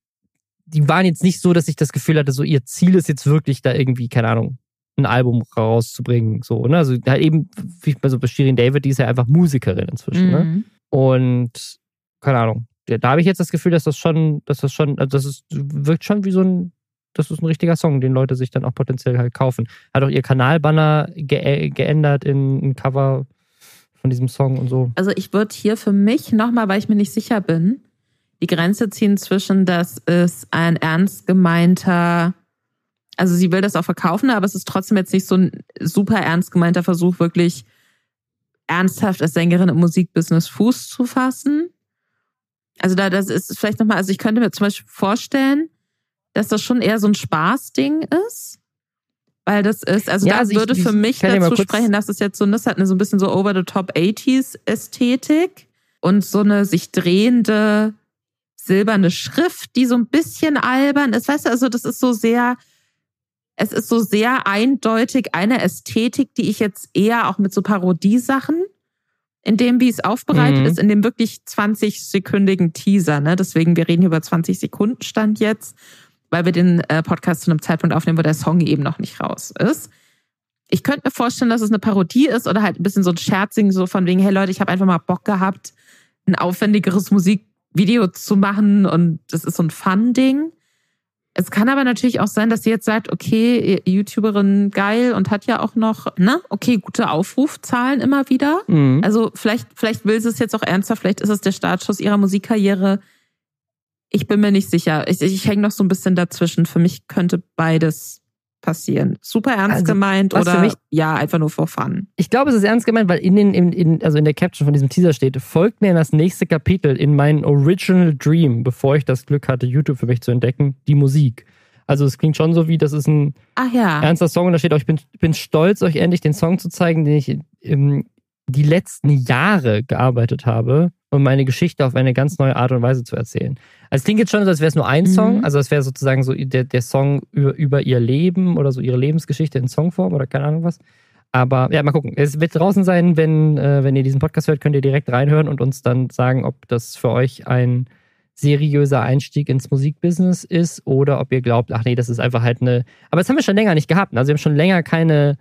die waren jetzt nicht so, dass ich das Gefühl hatte, so ihr Ziel ist jetzt wirklich da irgendwie, keine Ahnung, ein Album rauszubringen. So, ne? Also halt eben, wie bei so bei Shirin David, die ist ja einfach Musikerin inzwischen. Ne? Mhm. Und keine Ahnung. Da, da habe ich jetzt das Gefühl, dass das schon, dass das schon, also das ist, wirkt schon wie so ein, das ist ein richtiger Song, den Leute sich dann auch potenziell halt kaufen. Hat auch ihr Kanalbanner ge geändert in ein Cover von diesem Song und so. Also ich würde hier für mich nochmal, weil ich mir nicht sicher bin, die Grenze ziehen zwischen, das ist ein ernst gemeinter, also sie will das auch verkaufen, aber es ist trotzdem jetzt nicht so ein super ernst gemeinter Versuch, wirklich ernsthaft als Sängerin im Musikbusiness Fuß zu fassen. Also da, das ist vielleicht nochmal, also ich könnte mir zum Beispiel vorstellen, dass das schon eher so ein Spaßding ist. Weil das ist, also Ja, da also würde ich für mich dazu sprechen, dass es jetzt so, das hat eine so ein bisschen so over the top 80s Ästhetik und so eine sich drehende silberne Schrift, die so ein bisschen albern ist. Weißt du, also das ist so sehr, es ist so sehr eindeutig eine Ästhetik, die ich jetzt eher auch mit so Parodiesachen, in dem, wie es aufbereitet Mhm. ist, in dem wirklich 20-sekündigen Teaser, ne? Deswegen, wir reden hier über 20 Sekunden Stand jetzt, weil wir den äh, Podcast zu einem Zeitpunkt aufnehmen, wo der Song eben noch nicht raus ist. Ich könnte mir vorstellen, dass es eine Parodie ist oder halt ein bisschen so ein Scherzing, so von wegen, hey Leute, ich habe einfach mal Bock gehabt, ein aufwendigeres Musikvideo zu machen und das ist so ein Fun-Ding. Es kann aber natürlich auch sein, dass sie jetzt sagt, okay, YouTuberin geil und hat ja auch noch, ne, okay, gute Aufrufzahlen immer wieder. Mhm. Also vielleicht, vielleicht will sie es jetzt auch ernsthaft, vielleicht ist es der Startschuss ihrer Musikkarriere. Ich bin mir nicht sicher. Ich, ich hänge noch so ein bisschen dazwischen. Für mich könnte beides passieren. Super ernst Also, gemeint oder mich- ja, einfach nur for fun. Ich glaube, es ist ernst gemeint, weil in den, in, in, also in der Caption von diesem Teaser steht, folgt mir in das nächste Kapitel in meinen Original Dream, bevor ich das Glück hatte, YouTube für mich zu entdecken, die Musik. Also es klingt schon so wie, das ist ein ja. ernster Song und da steht auch, ich bin, bin stolz, euch endlich den Song zu zeigen, den ich ähm, die letzten Jahre gearbeitet habe, um meine Geschichte auf eine ganz neue Art und Weise zu erzählen. Also es klingt jetzt schon so, als wäre es nur ein Mhm. Song, also es wäre sozusagen so der, der Song über, über ihr Leben oder so ihre Lebensgeschichte in Songform oder keine Ahnung was. Aber ja, mal gucken. Es wird draußen sein, wenn, äh, wenn ihr diesen Podcast hört, könnt ihr direkt reinhören und uns dann sagen, ob das für euch ein seriöser Einstieg ins Musikbusiness ist oder ob ihr glaubt, ach nee, das ist einfach halt eine. Aber das haben wir schon länger nicht gehabt. Also wir haben schon länger keine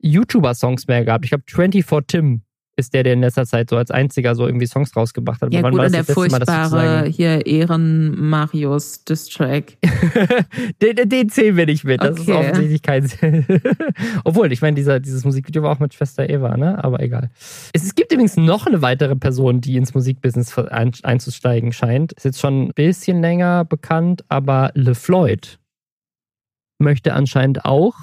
YouTuber-Songs mehr gehabt. Ich glaube, 24 Tim ist der, der in letzter Zeit so als einziger so irgendwie Songs rausgebracht hat. Ja, Wann gut, war der Mal, furchtbare sozusagen- hier Ehren-Marius Distrack. den, den- zählen wir nicht mit. Das ist Okay. offensichtlich kein. Obwohl, ich meine, dieser, dieses Musikvideo war auch mit Schwester Eva, ne? Aber egal. Es, es gibt übrigens noch eine weitere Person, die ins Musikbusiness ein, einzusteigen scheint. Ist jetzt schon ein bisschen länger bekannt, aber LeFloid möchte anscheinend auch.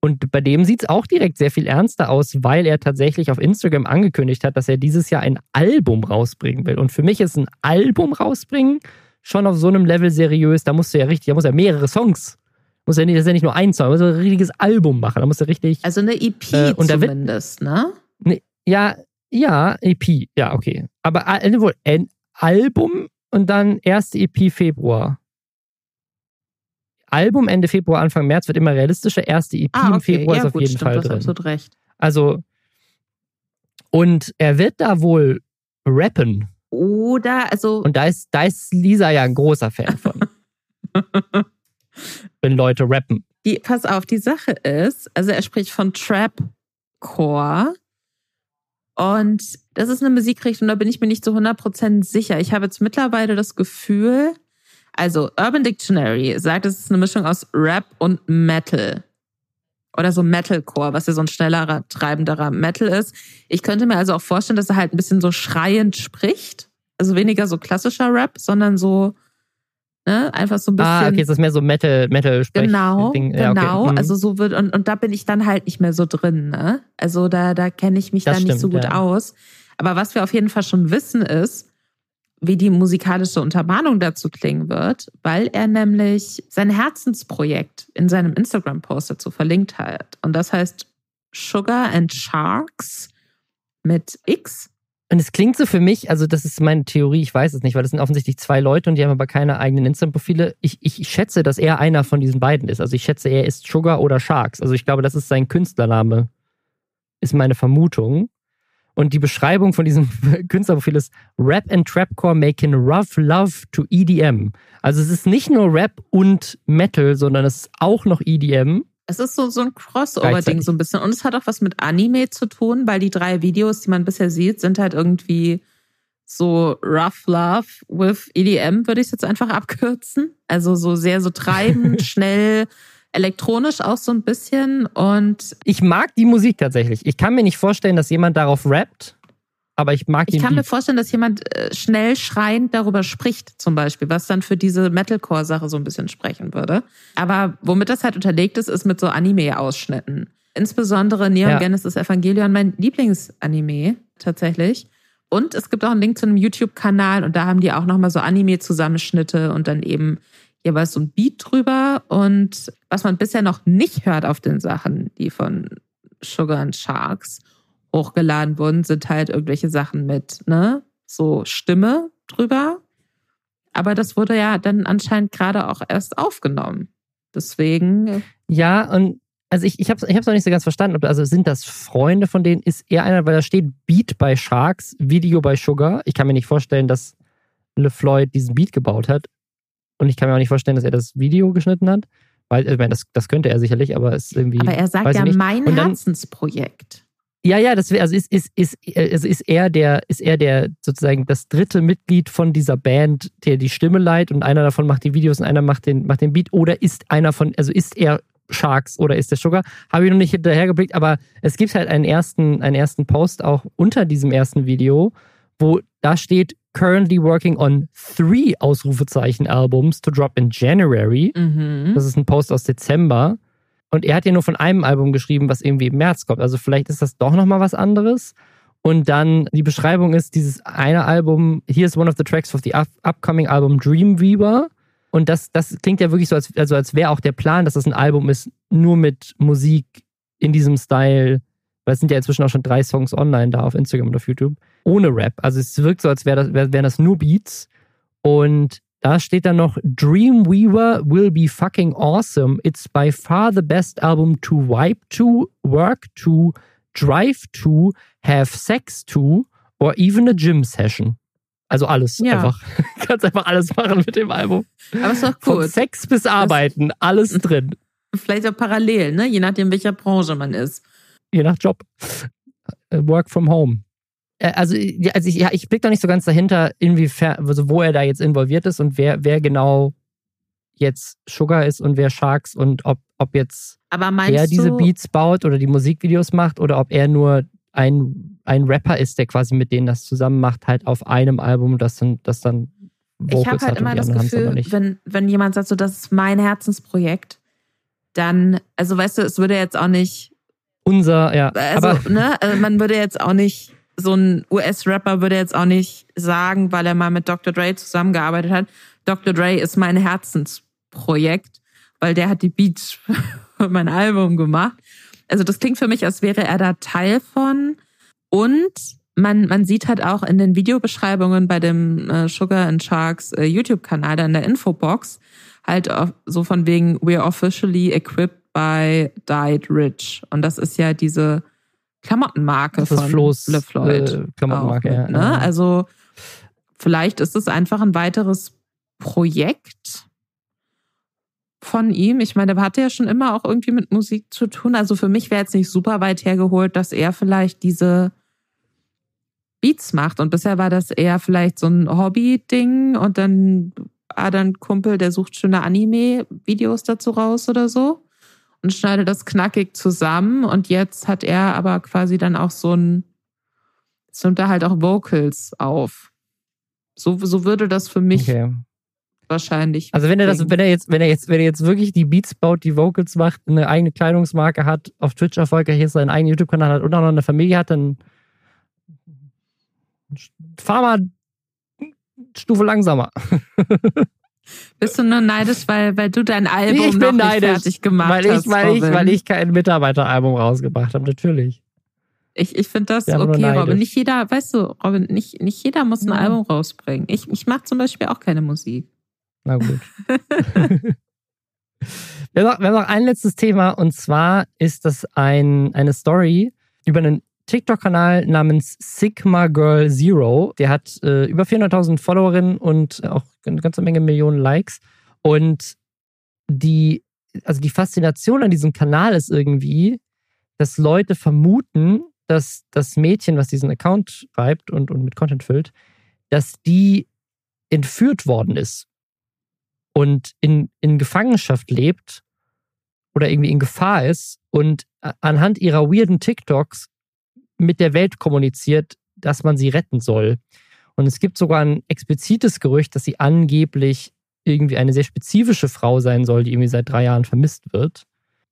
Und bei dem sieht es auch direkt sehr viel ernster aus, weil er tatsächlich auf Instagram angekündigt hat, dass er dieses Jahr ein Album rausbringen will. Und für mich ist ein Album rausbringen schon auf so einem Level seriös. Da musst du ja richtig, da muss er mehrere Songs. Muss er nicht, das ist ja nicht nur ein Song, da muss er ein richtiges Album machen. Da muss er richtig. Also eine EP Äh, und da wird- zumindest, ne? Ja, ja, EP. Ja, okay. Aber äh, wohl ein Album und dann erste EP Februar. Album Ende Februar, Anfang März wird immer realistischer. Erste EP Ah, im okay. Februar ja, ist auf gut, jeden stimmt, Fall du hast drin. absolut recht. Also, und er wird da wohl rappen. Oder, also, Und da ist, da ist Lisa ja ein großer Fan von. wenn Leute rappen. Die, pass auf, die Sache ist, also er spricht von Trapcore. Und das ist eine Musikrichtung, da bin ich mir nicht zu 100% sicher. Ich habe jetzt mittlerweile das Gefühl, also Urban Dictionary sagt, es ist eine Mischung aus Rap und Metal. Oder so Metalcore, was ja so ein schnellerer, treibenderer Metal ist. Ich könnte mir also auch vorstellen, dass er halt ein bisschen so schreiend spricht. Also weniger so klassischer Rap, sondern so Ne? Einfach so ein bisschen. Ah, okay, es ist mehr so Metal, Metal Genau, Ding. Ja, genau. Okay. Mhm. Also so wird, und, und da bin ich dann halt nicht mehr so drin, ne? Also da, da kenne ich mich das dann stimmt, nicht so gut ja. aus. Aber was wir auf jeden Fall schon wissen ist, wie die musikalische Untermahnung dazu klingen wird, weil er nämlich sein Herzensprojekt in seinem Instagram-Post dazu verlinkt hat. Und das heißt Sugar and Sharks mit X und es klingt so für mich, also das ist meine Theorie, ich weiß es nicht, weil das sind offensichtlich zwei Leute und die haben aber keine eigenen Instagram-Profile. Ich, ich schätze, dass er einer von diesen beiden ist. Also ich schätze, er ist Sugar oder Sharks. Also ich glaube, das ist sein Künstlername, ist meine Vermutung. Und die Beschreibung von diesem Künstlerprofil ist Rap and Trapcore making rough love to EDM. Also es ist nicht nur Rap und Metal, sondern es ist auch noch EDM. Es ist so, so ein Crossover-Ding so ein bisschen. Und es hat auch was mit Anime zu tun, weil die drei Videos, die man bisher sieht, sind halt irgendwie so Rough Love with EDM, würde ich es jetzt einfach abkürzen. Also so sehr so treibend, schnell, elektronisch auch so ein bisschen. Und ich mag die Musik tatsächlich. Ich kann mir nicht vorstellen, dass jemand darauf rappt aber ich mag Ich kann mir vorstellen, dass jemand äh, schnell schreiend darüber spricht, zum Beispiel, was dann für diese Metalcore-Sache so ein bisschen sprechen würde. Aber womit das halt unterlegt ist, ist mit so Anime-Ausschnitten. Insbesondere Neon ja. Genesis Evangelion, mein Lieblingsanime tatsächlich. Und es gibt auch einen Link zu einem YouTube-Kanal und da haben die auch nochmal so Anime-Zusammenschnitte und dann eben jeweils so ein Beat drüber. Und was man bisher noch nicht hört auf den Sachen, die von Sugar and Sharks hochgeladen wurden, sind halt irgendwelche Sachen mit, ne, so Stimme drüber. Aber das wurde ja dann anscheinend gerade auch erst aufgenommen. Deswegen. Ja, und also ich, ich habe es ich noch nicht so ganz verstanden. Also sind das Freunde von denen? Ist er einer, weil da steht Beat bei Sharks, Video bei Sugar. Ich kann mir nicht vorstellen, dass LeFloid diesen Beat gebaut hat. Und ich kann mir auch nicht vorstellen, dass er das Video geschnitten hat. Weil, ich meine, das, das könnte er sicherlich, aber es ist irgendwie. Aber er sagt ja mein dann, Herzensprojekt. Ja, ja, das also ist, ist, ist, also ist er der, ist er der sozusagen das dritte Mitglied von dieser Band, der die Stimme leiht und einer davon macht die Videos und einer macht den, macht den Beat oder ist einer von, also ist er Sharks oder ist der Sugar? Habe ich noch nicht hinterhergeblickt, aber es gibt halt einen ersten, einen ersten Post auch unter diesem ersten Video, wo da steht currently working on three Ausrufezeichen Albums to drop in January. Mhm. Das ist ein Post aus Dezember. Und er hat ja nur von einem Album geschrieben, was irgendwie im März kommt. Also vielleicht ist das doch nochmal was anderes. Und dann die Beschreibung ist dieses eine Album, here's one of the tracks of the upcoming album Dreamweaver. Und das, das klingt ja wirklich so, als, also als wäre auch der Plan, dass das ein Album ist, nur mit Musik in diesem Style. Weil es sind ja inzwischen auch schon drei Songs online da auf Instagram und auf YouTube. Ohne Rap. Also es wirkt so, als wäre das, wären das nur Beats. Und da steht dann noch Dreamweaver will be fucking awesome. It's by far the best album to wipe to, work to, drive to, have sex to or even a gym session. Also alles ja. einfach. Kannst einfach alles machen mit dem Album. Aber ist doch gut. Von Sex bis Arbeiten, das alles drin. Vielleicht auch parallel, ne? Je nachdem, welcher Branche man ist. Je nach Job. Äh, work from home. Äh, also, also ich, ja, ich blick da nicht so ganz dahinter, inwiefern, also wo er da jetzt involviert ist und wer, wer genau jetzt Sugar ist und wer Sharks und ob, ob jetzt er diese Beats baut oder die Musikvideos macht oder ob er nur ein, ein Rapper ist, der quasi mit denen das zusammen macht, halt auf einem Album, das dann, das dann Vocals Ich habe halt immer das Gefühl, wenn, wenn jemand sagt, so, das ist mein Herzensprojekt, dann, also weißt du, es würde jetzt auch nicht unser, ja. Also, aber, ne, also man würde jetzt auch nicht so ein US-Rapper würde jetzt auch nicht sagen, weil er mal mit Dr. Dre zusammengearbeitet hat, Dr. Dre ist mein Herzensprojekt, weil der hat die Beats für mein Album gemacht. Also das klingt für mich, als wäre er da Teil von. Und man, man sieht halt auch in den Videobeschreibungen bei dem äh, Sugar and Sharks äh, YouTube-Kanal, da in der Infobox, halt so von wegen, we're officially equipped by Died Rich. Und das ist ja diese Klamottenmarke das von Flo's, Le Floyd. Äh, Klamottenmarke, mit, ne? ja. Also vielleicht ist es einfach ein weiteres Projekt. von ihm. Ich meine, der hatte ja schon immer auch irgendwie mit Musik zu tun. Also für mich wäre jetzt nicht super weit hergeholt, dass er vielleicht diese Beats macht. Und bisher war das eher vielleicht so ein Hobby-Ding und dann ah, dann Kumpel, der sucht schöne Anime-Videos dazu raus oder so und schneidet das knackig zusammen. Und jetzt hat er aber quasi dann auch so ein, so da halt auch Vocals auf. So, so würde das für mich okay. wahrscheinlich. Also wenn er das, wenn er jetzt, wenn er jetzt, wenn er jetzt wirklich die Beats baut, die Vocals macht, eine eigene Kleidungsmarke hat, auf Twitch erfolgreich ist, seinen eigenen YouTube-Kanal hat und auch noch eine Familie hat, dann fahr mal Stufe langsamer. Bist du nur neidisch, weil, weil du dein Album ich noch neidisch, fertig gemacht weil ich, hast? Weil ich, weil ich kein Mitarbeiteralbum rausgebracht habe, natürlich. Ich, ich finde das okay, Robin. Nicht jeder, weißt du, Robin, nicht, nicht jeder muss ein ja. Album rausbringen. Ich, ich mache zum Beispiel auch keine Musik. Na gut. wir, haben noch, wir haben noch ein letztes Thema und zwar ist das ein, eine Story über einen TikTok-Kanal namens Sigma Girl Zero. Der hat äh, über 400.000 Followerinnen und auch eine ganze Menge Millionen Likes. Und die, also die Faszination an diesem Kanal ist irgendwie, dass Leute vermuten, dass das Mädchen, was diesen Account schreibt und, und mit Content füllt, dass die entführt worden ist und in, in Gefangenschaft lebt oder irgendwie in Gefahr ist und anhand ihrer weirden TikToks mit der Welt kommuniziert, dass man sie retten soll. Und es gibt sogar ein explizites Gerücht, dass sie angeblich irgendwie eine sehr spezifische Frau sein soll, die irgendwie seit drei Jahren vermisst wird.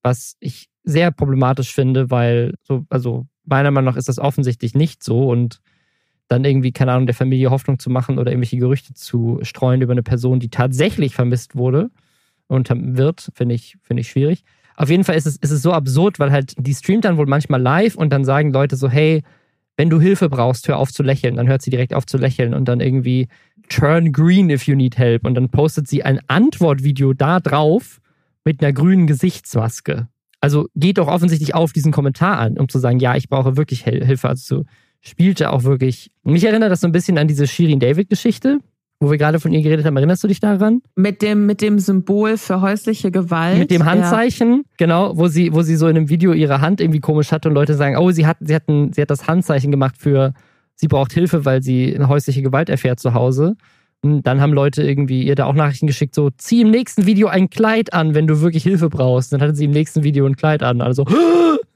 Was ich sehr problematisch finde, weil so, also meiner Meinung nach ist das offensichtlich nicht so und dann irgendwie, keine Ahnung, der Familie Hoffnung zu machen oder irgendwelche Gerüchte zu streuen über eine Person, die tatsächlich vermisst wurde und wird, finde ich, finde ich schwierig. Auf jeden Fall ist es, ist es so absurd, weil halt die streamt dann wohl manchmal live und dann sagen Leute so, hey, wenn du Hilfe brauchst, hör auf zu lächeln. Dann hört sie direkt auf zu lächeln und dann irgendwie turn green if you need help. Und dann postet sie ein Antwortvideo da drauf mit einer grünen Gesichtsmaske. Also geht doch offensichtlich auf diesen Kommentar an, um zu sagen, ja, ich brauche wirklich Hilfe. Also so spielte auch wirklich. Mich erinnert das so ein bisschen an diese Shirin David Geschichte, wo wir gerade von ihr geredet haben, erinnerst du dich daran? Mit dem, mit dem Symbol für häusliche Gewalt. Mit dem Handzeichen, ja. genau, wo sie, wo sie so in einem Video ihre Hand irgendwie komisch hatte und Leute sagen, oh, sie hat, sie hat, ein, sie hat das Handzeichen gemacht für, sie braucht Hilfe, weil sie eine häusliche Gewalt erfährt zu Hause. Und dann haben Leute irgendwie ihr da auch Nachrichten geschickt, so, zieh im nächsten Video ein Kleid an, wenn du wirklich Hilfe brauchst. Dann hatte sie im nächsten Video ein Kleid an. Also,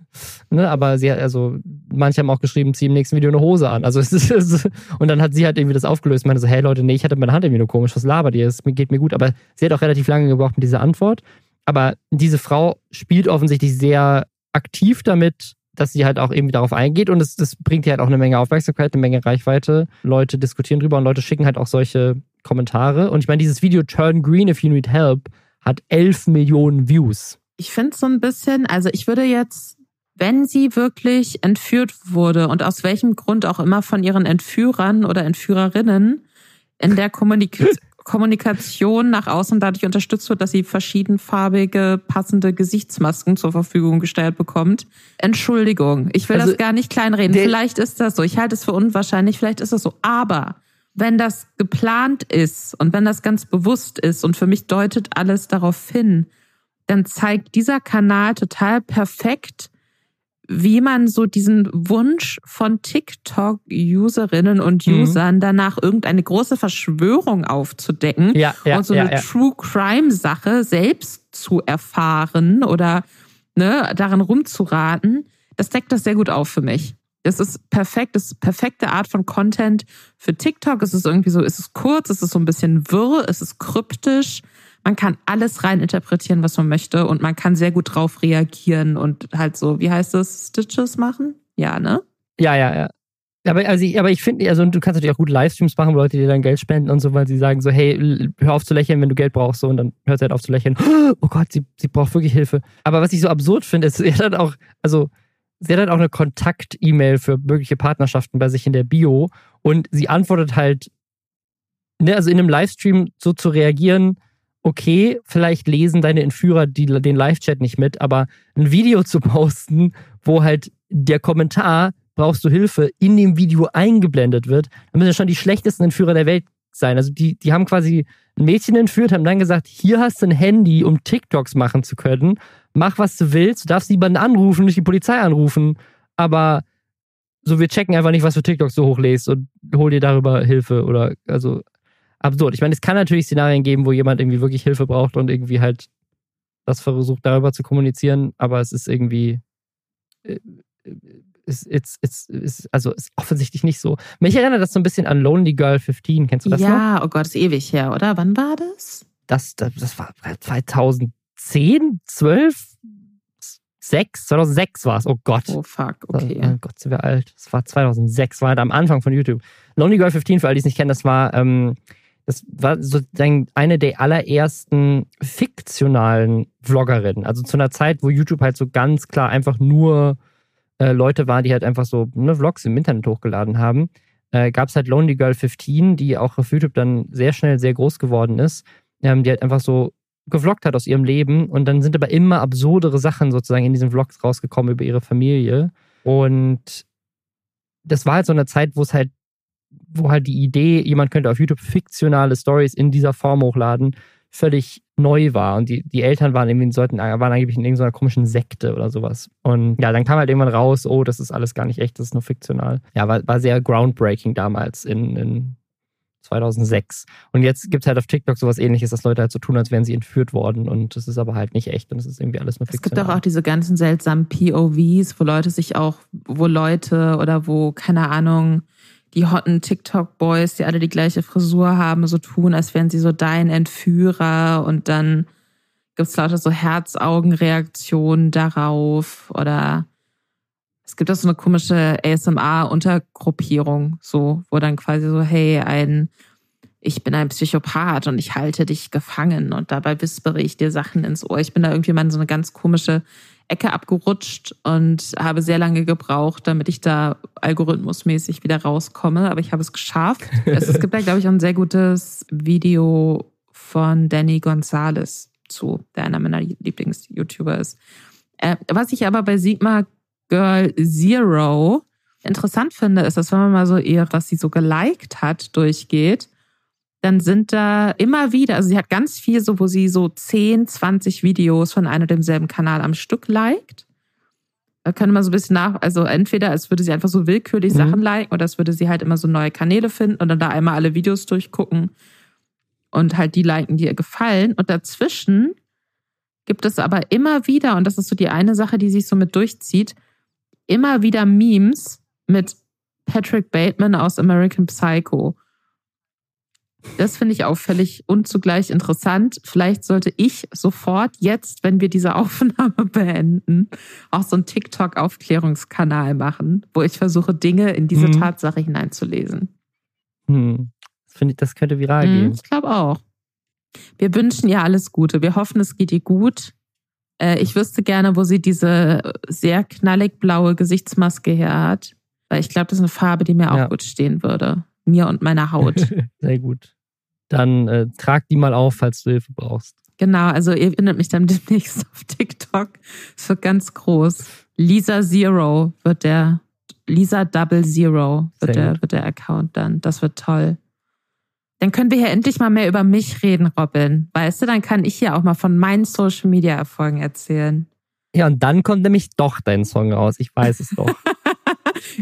Ne, aber sie hat, also, manche haben auch geschrieben, zieh im nächsten Video eine Hose an. Also es ist, und dann hat sie halt irgendwie das aufgelöst. Meinte so, hey Leute, nee, ich hatte meine Hand irgendwie nur komisch, was labert ihr? Es geht mir gut. Aber sie hat auch relativ lange gebraucht mit dieser Antwort. Aber diese Frau spielt offensichtlich sehr aktiv damit, dass sie halt auch irgendwie darauf eingeht und es, das bringt ihr halt auch eine Menge Aufmerksamkeit, eine Menge Reichweite. Leute diskutieren drüber und Leute schicken halt auch solche Kommentare. Und ich meine, dieses Video Turn Green if you need help hat 11 Millionen Views. Ich finde es so ein bisschen, also ich würde jetzt wenn sie wirklich entführt wurde und aus welchem Grund auch immer von ihren Entführern oder Entführerinnen in der Kommunik Kommunikation nach außen dadurch unterstützt wird, dass sie verschiedenfarbige, passende Gesichtsmasken zur Verfügung gestellt bekommt. Entschuldigung, ich will also, das gar nicht kleinreden. Vielleicht ist das so. Ich halte es für unwahrscheinlich, vielleicht ist das so. Aber wenn das geplant ist und wenn das ganz bewusst ist und für mich deutet alles darauf hin, dann zeigt dieser Kanal total perfekt, wie man so diesen Wunsch von TikTok-Userinnen und mhm. Usern mhm. danach irgendeine große Verschwörung aufzudecken ja, ja, und so ja, eine True Crime-Sache selbst zu erfahren oder ne, darin rumzuraten, das deckt das sehr gut auf für mich. Es ist perfekt, es ist perfekte Art von Content für TikTok. Es ist irgendwie so, es ist kurz, es ist so ein bisschen wirr, es ist kryptisch man kann alles rein interpretieren, was man möchte und man kann sehr gut drauf reagieren und halt so, wie heißt das, Stitches machen? Ja, ne? Ja, ja, ja. Aber, also ich, aber ich finde, also du kannst natürlich auch gut Livestreams machen, wo Leute dir dann Geld spenden und so, weil sie sagen so, hey, hör auf zu lächeln, wenn du Geld brauchst, so, und dann hört sie halt auf zu lächeln. Oh Gott, sie, sie braucht wirklich Hilfe. Aber was ich so absurd finde, ist, sie hat halt auch, also, sie hat halt auch eine Kontakt-E-Mail für mögliche Partnerschaften bei sich in der Bio und sie antwortet halt, ne, also in einem Livestream so zu reagieren, okay, vielleicht lesen deine Entführer die, den Live-Chat nicht mit, aber ein Video zu posten, wo halt der Kommentar, brauchst du Hilfe, in dem Video eingeblendet wird, dann müssen ja schon die schlechtesten Entführer der Welt sein. Also die, die haben quasi ein Mädchen entführt, haben dann gesagt, hier hast du ein Handy, um TikToks machen zu können. Mach, was du willst. Du darfst niemanden anrufen, nicht die Polizei anrufen. Aber so, wir checken einfach nicht, was für TikToks du hochlädst und hol dir darüber Hilfe oder, also, absurd. Ich meine, es kann natürlich Szenarien geben, wo jemand irgendwie wirklich Hilfe braucht und irgendwie halt das versucht, darüber zu kommunizieren, aber es ist irgendwie, äh, ist, ist, ist, ist, also ist offensichtlich nicht so. Mich erinnert das so ein bisschen an Lonely Girl 15. Kennst du das ja, noch? Ja, oh Gott, ist ewig her, oder? Wann war das? Das, das, das war 2010, 12, 6, 2006 war es. Oh Gott. Oh fuck, okay. Oh Gott, sind wir alt. Das war 2006, war halt am Anfang von YouTube. Lonely Girl 15, für alle, die es nicht kennen, das war, ähm, das war sozusagen eine der allerersten fiktionalen Vloggerinnen. Also zu einer Zeit, wo YouTube halt so ganz klar einfach nur äh, Leute waren, die halt einfach so ne, Vlogs im Internet hochgeladen haben, äh, gab es halt Lonely Girl 15, die auch auf YouTube dann sehr schnell sehr groß geworden ist, ähm, die halt einfach so gevloggt hat aus ihrem Leben und dann sind aber immer absurdere Sachen sozusagen in diesen Vlogs rausgekommen über ihre Familie und das war halt so eine Zeit, wo es halt wo halt die Idee, jemand könnte auf YouTube fiktionale Stories in dieser Form hochladen, völlig neu war. Und die, die Eltern waren irgendwie sollten, waren angeblich in irgendeiner komischen Sekte oder sowas. Und ja, dann kam halt irgendwann raus, oh, das ist alles gar nicht echt, das ist nur fiktional. Ja, war, war sehr groundbreaking damals in, in 2006. Und jetzt gibt es halt auf TikTok sowas ähnliches, dass Leute halt so tun, als wären sie entführt worden. Und das ist aber halt nicht echt und es ist irgendwie alles nur fiktional. Es gibt auch, auch diese ganzen seltsamen POVs, wo Leute sich auch, wo Leute oder wo, keine Ahnung, die hotten TikTok-Boys, die alle die gleiche Frisur haben, so tun, als wären sie so dein Entführer. Und dann gibt's lauter so Herzaugenreaktionen darauf. Oder es gibt auch so eine komische ASMR-Untergruppierung, so, wo dann quasi so, hey, ein, ich bin ein Psychopath und ich halte dich gefangen. Und dabei wispere ich dir Sachen ins Ohr. Ich bin da irgendwie mal in so eine ganz komische Ecke abgerutscht und habe sehr lange gebraucht, damit ich da algorithmusmäßig wieder rauskomme. Aber ich habe es geschafft. es, gibt da, glaube ich, auch ein sehr gutes Video von Danny Gonzalez zu, der einer meiner Lieblings-YouTuber ist. Äh, was ich aber bei Sigma Girl Zero interessant finde, ist, dass wenn man mal so ihr, was sie so geliked hat, durchgeht, dann sind da immer wieder, also sie hat ganz viel so, wo sie so 10, 20 Videos von einem und demselben Kanal am Stück liked. Da könnte man so ein bisschen nach, also entweder es würde sie einfach so willkürlich mhm. Sachen liken oder es würde sie halt immer so neue Kanäle finden und dann da einmal alle Videos durchgucken und halt die liken, die ihr gefallen. Und dazwischen gibt es aber immer wieder, und das ist so die eine Sache, die sich so mit durchzieht, immer wieder Memes mit Patrick Bateman aus American Psycho. Das finde ich auffällig und zugleich interessant. Vielleicht sollte ich sofort jetzt, wenn wir diese Aufnahme beenden, auch so einen TikTok-Aufklärungskanal machen, wo ich versuche, Dinge in diese hm. Tatsache hineinzulesen. Hm. Das, finde ich, das könnte viral hm, gehen. Ich glaube auch. Wir wünschen ihr alles Gute. Wir hoffen, es geht ihr gut. Äh, ich wüsste gerne, wo sie diese sehr knallig blaue Gesichtsmaske her hat. Weil ich glaube, das ist eine Farbe, die mir auch ja. gut stehen würde mir und meiner Haut. Sehr gut. Dann äh, trag die mal auf, falls du Hilfe brauchst. Genau, also ihr findet mich dann demnächst auf TikTok. Es wird ganz groß. Lisa Zero wird der, Lisa Double Zero wird der, wird der Account dann. Das wird toll. Dann können wir hier endlich mal mehr über mich reden, Robin. Weißt du, dann kann ich hier auch mal von meinen Social Media Erfolgen erzählen. Ja, und dann kommt nämlich doch dein Song raus. Ich weiß es doch.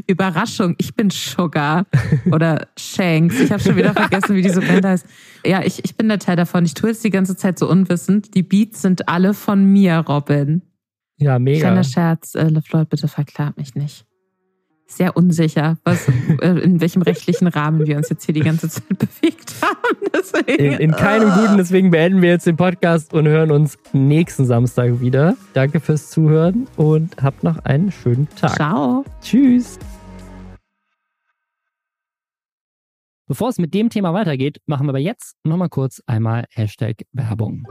Überraschung, ich bin Sugar oder Shanks. Ich habe schon wieder vergessen, wie diese Band heißt. Ja, ich, ich bin der Teil davon. Ich tue es die ganze Zeit so unwissend. Die Beats sind alle von mir, Robin. Ja, mega. Kleiner Scherz, äh, LeFloid, bitte verklag mich nicht. Sehr unsicher, was, äh, in welchem rechtlichen Rahmen wir uns jetzt hier die ganze Zeit bewegt haben. Deswegen, in, in keinem guten, deswegen beenden wir jetzt den Podcast und hören uns nächsten Samstag wieder. Danke fürs Zuhören und habt noch einen schönen Tag. Ciao. Tschüss. Bevor es mit dem Thema weitergeht, machen wir aber jetzt nochmal kurz einmal Hashtag Werbung.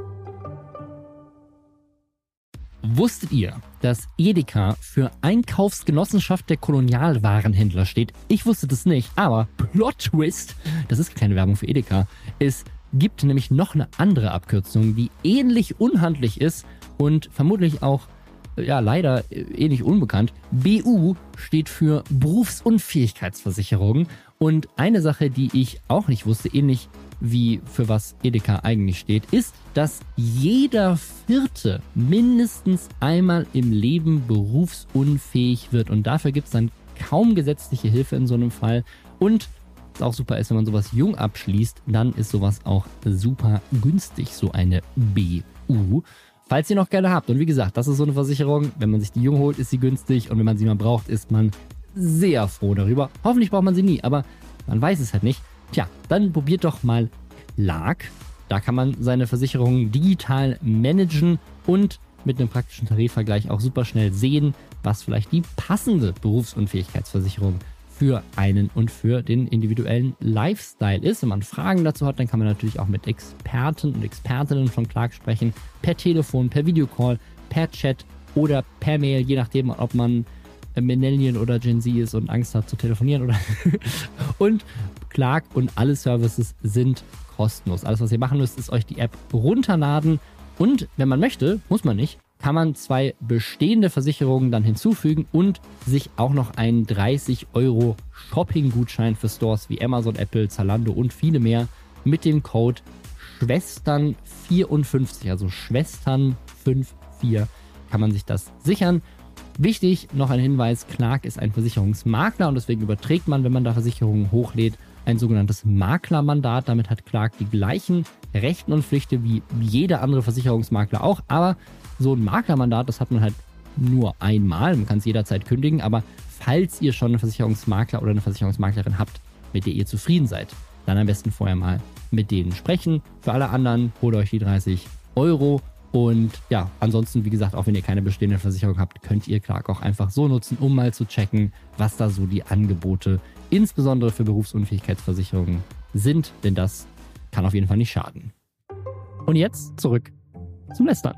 Wusstet ihr, dass Edeka für Einkaufsgenossenschaft der Kolonialwarenhändler steht? Ich wusste das nicht, aber Plot Twist, das ist keine Werbung für Edeka. Es gibt nämlich noch eine andere Abkürzung, die ähnlich unhandlich ist und vermutlich auch ja leider ähnlich unbekannt. BU steht für Berufsunfähigkeitsversicherung Und eine Sache, die ich auch nicht wusste, ähnlich wie für was Edeka eigentlich steht, ist, dass jeder Vierte mindestens einmal im Leben berufsunfähig wird. Und dafür gibt es dann kaum gesetzliche Hilfe in so einem Fall. Und was auch super ist, wenn man sowas jung abschließt, dann ist sowas auch super günstig, so eine BU. Falls ihr noch gerne habt. Und wie gesagt, das ist so eine Versicherung. Wenn man sich die jung holt, ist sie günstig. Und wenn man sie mal braucht, ist man sehr froh darüber. Hoffentlich braucht man sie nie, aber man weiß es halt nicht. Tja, dann probiert doch mal Clark. Da kann man seine Versicherungen digital managen und mit einem praktischen Tarifvergleich auch super schnell sehen, was vielleicht die passende Berufsunfähigkeitsversicherung für einen und für den individuellen Lifestyle ist. Wenn man Fragen dazu hat, dann kann man natürlich auch mit Experten und Expertinnen von Clark sprechen, per Telefon, per Videocall, per Chat oder per Mail, je nachdem, ob man Millennial oder Gen Z ist und Angst hat zu telefonieren oder und Clark und alle Services sind kostenlos. Alles, was ihr machen müsst, ist euch die App runterladen und wenn man möchte, muss man nicht, kann man zwei bestehende Versicherungen dann hinzufügen und sich auch noch einen 30 Euro Shopping-Gutschein für Stores wie Amazon, Apple, Zalando und viele mehr mit dem Code Schwestern54, also Schwestern54 kann man sich das sichern. Wichtig, noch ein Hinweis, Clark ist ein Versicherungsmakler und deswegen überträgt man, wenn man da Versicherungen hochlädt, ein sogenanntes Maklermandat. Damit hat Clark die gleichen Rechten und Pflichten wie jeder andere Versicherungsmakler auch, aber so ein Maklermandat, das hat man halt nur einmal, man kann es jederzeit kündigen, aber falls ihr schon einen Versicherungsmakler oder eine Versicherungsmaklerin habt, mit der ihr zufrieden seid, dann am besten vorher mal mit denen sprechen. Für alle anderen holt euch die 30 Euro und ja, ansonsten, wie gesagt, auch wenn ihr keine bestehende Versicherung habt, könnt ihr Clark auch einfach so nutzen, um mal zu checken, was da so die Angebote, insbesondere für Berufsunfähigkeitsversicherungen, sind. Denn das kann auf jeden Fall nicht schaden. Und jetzt zurück zum Lästern.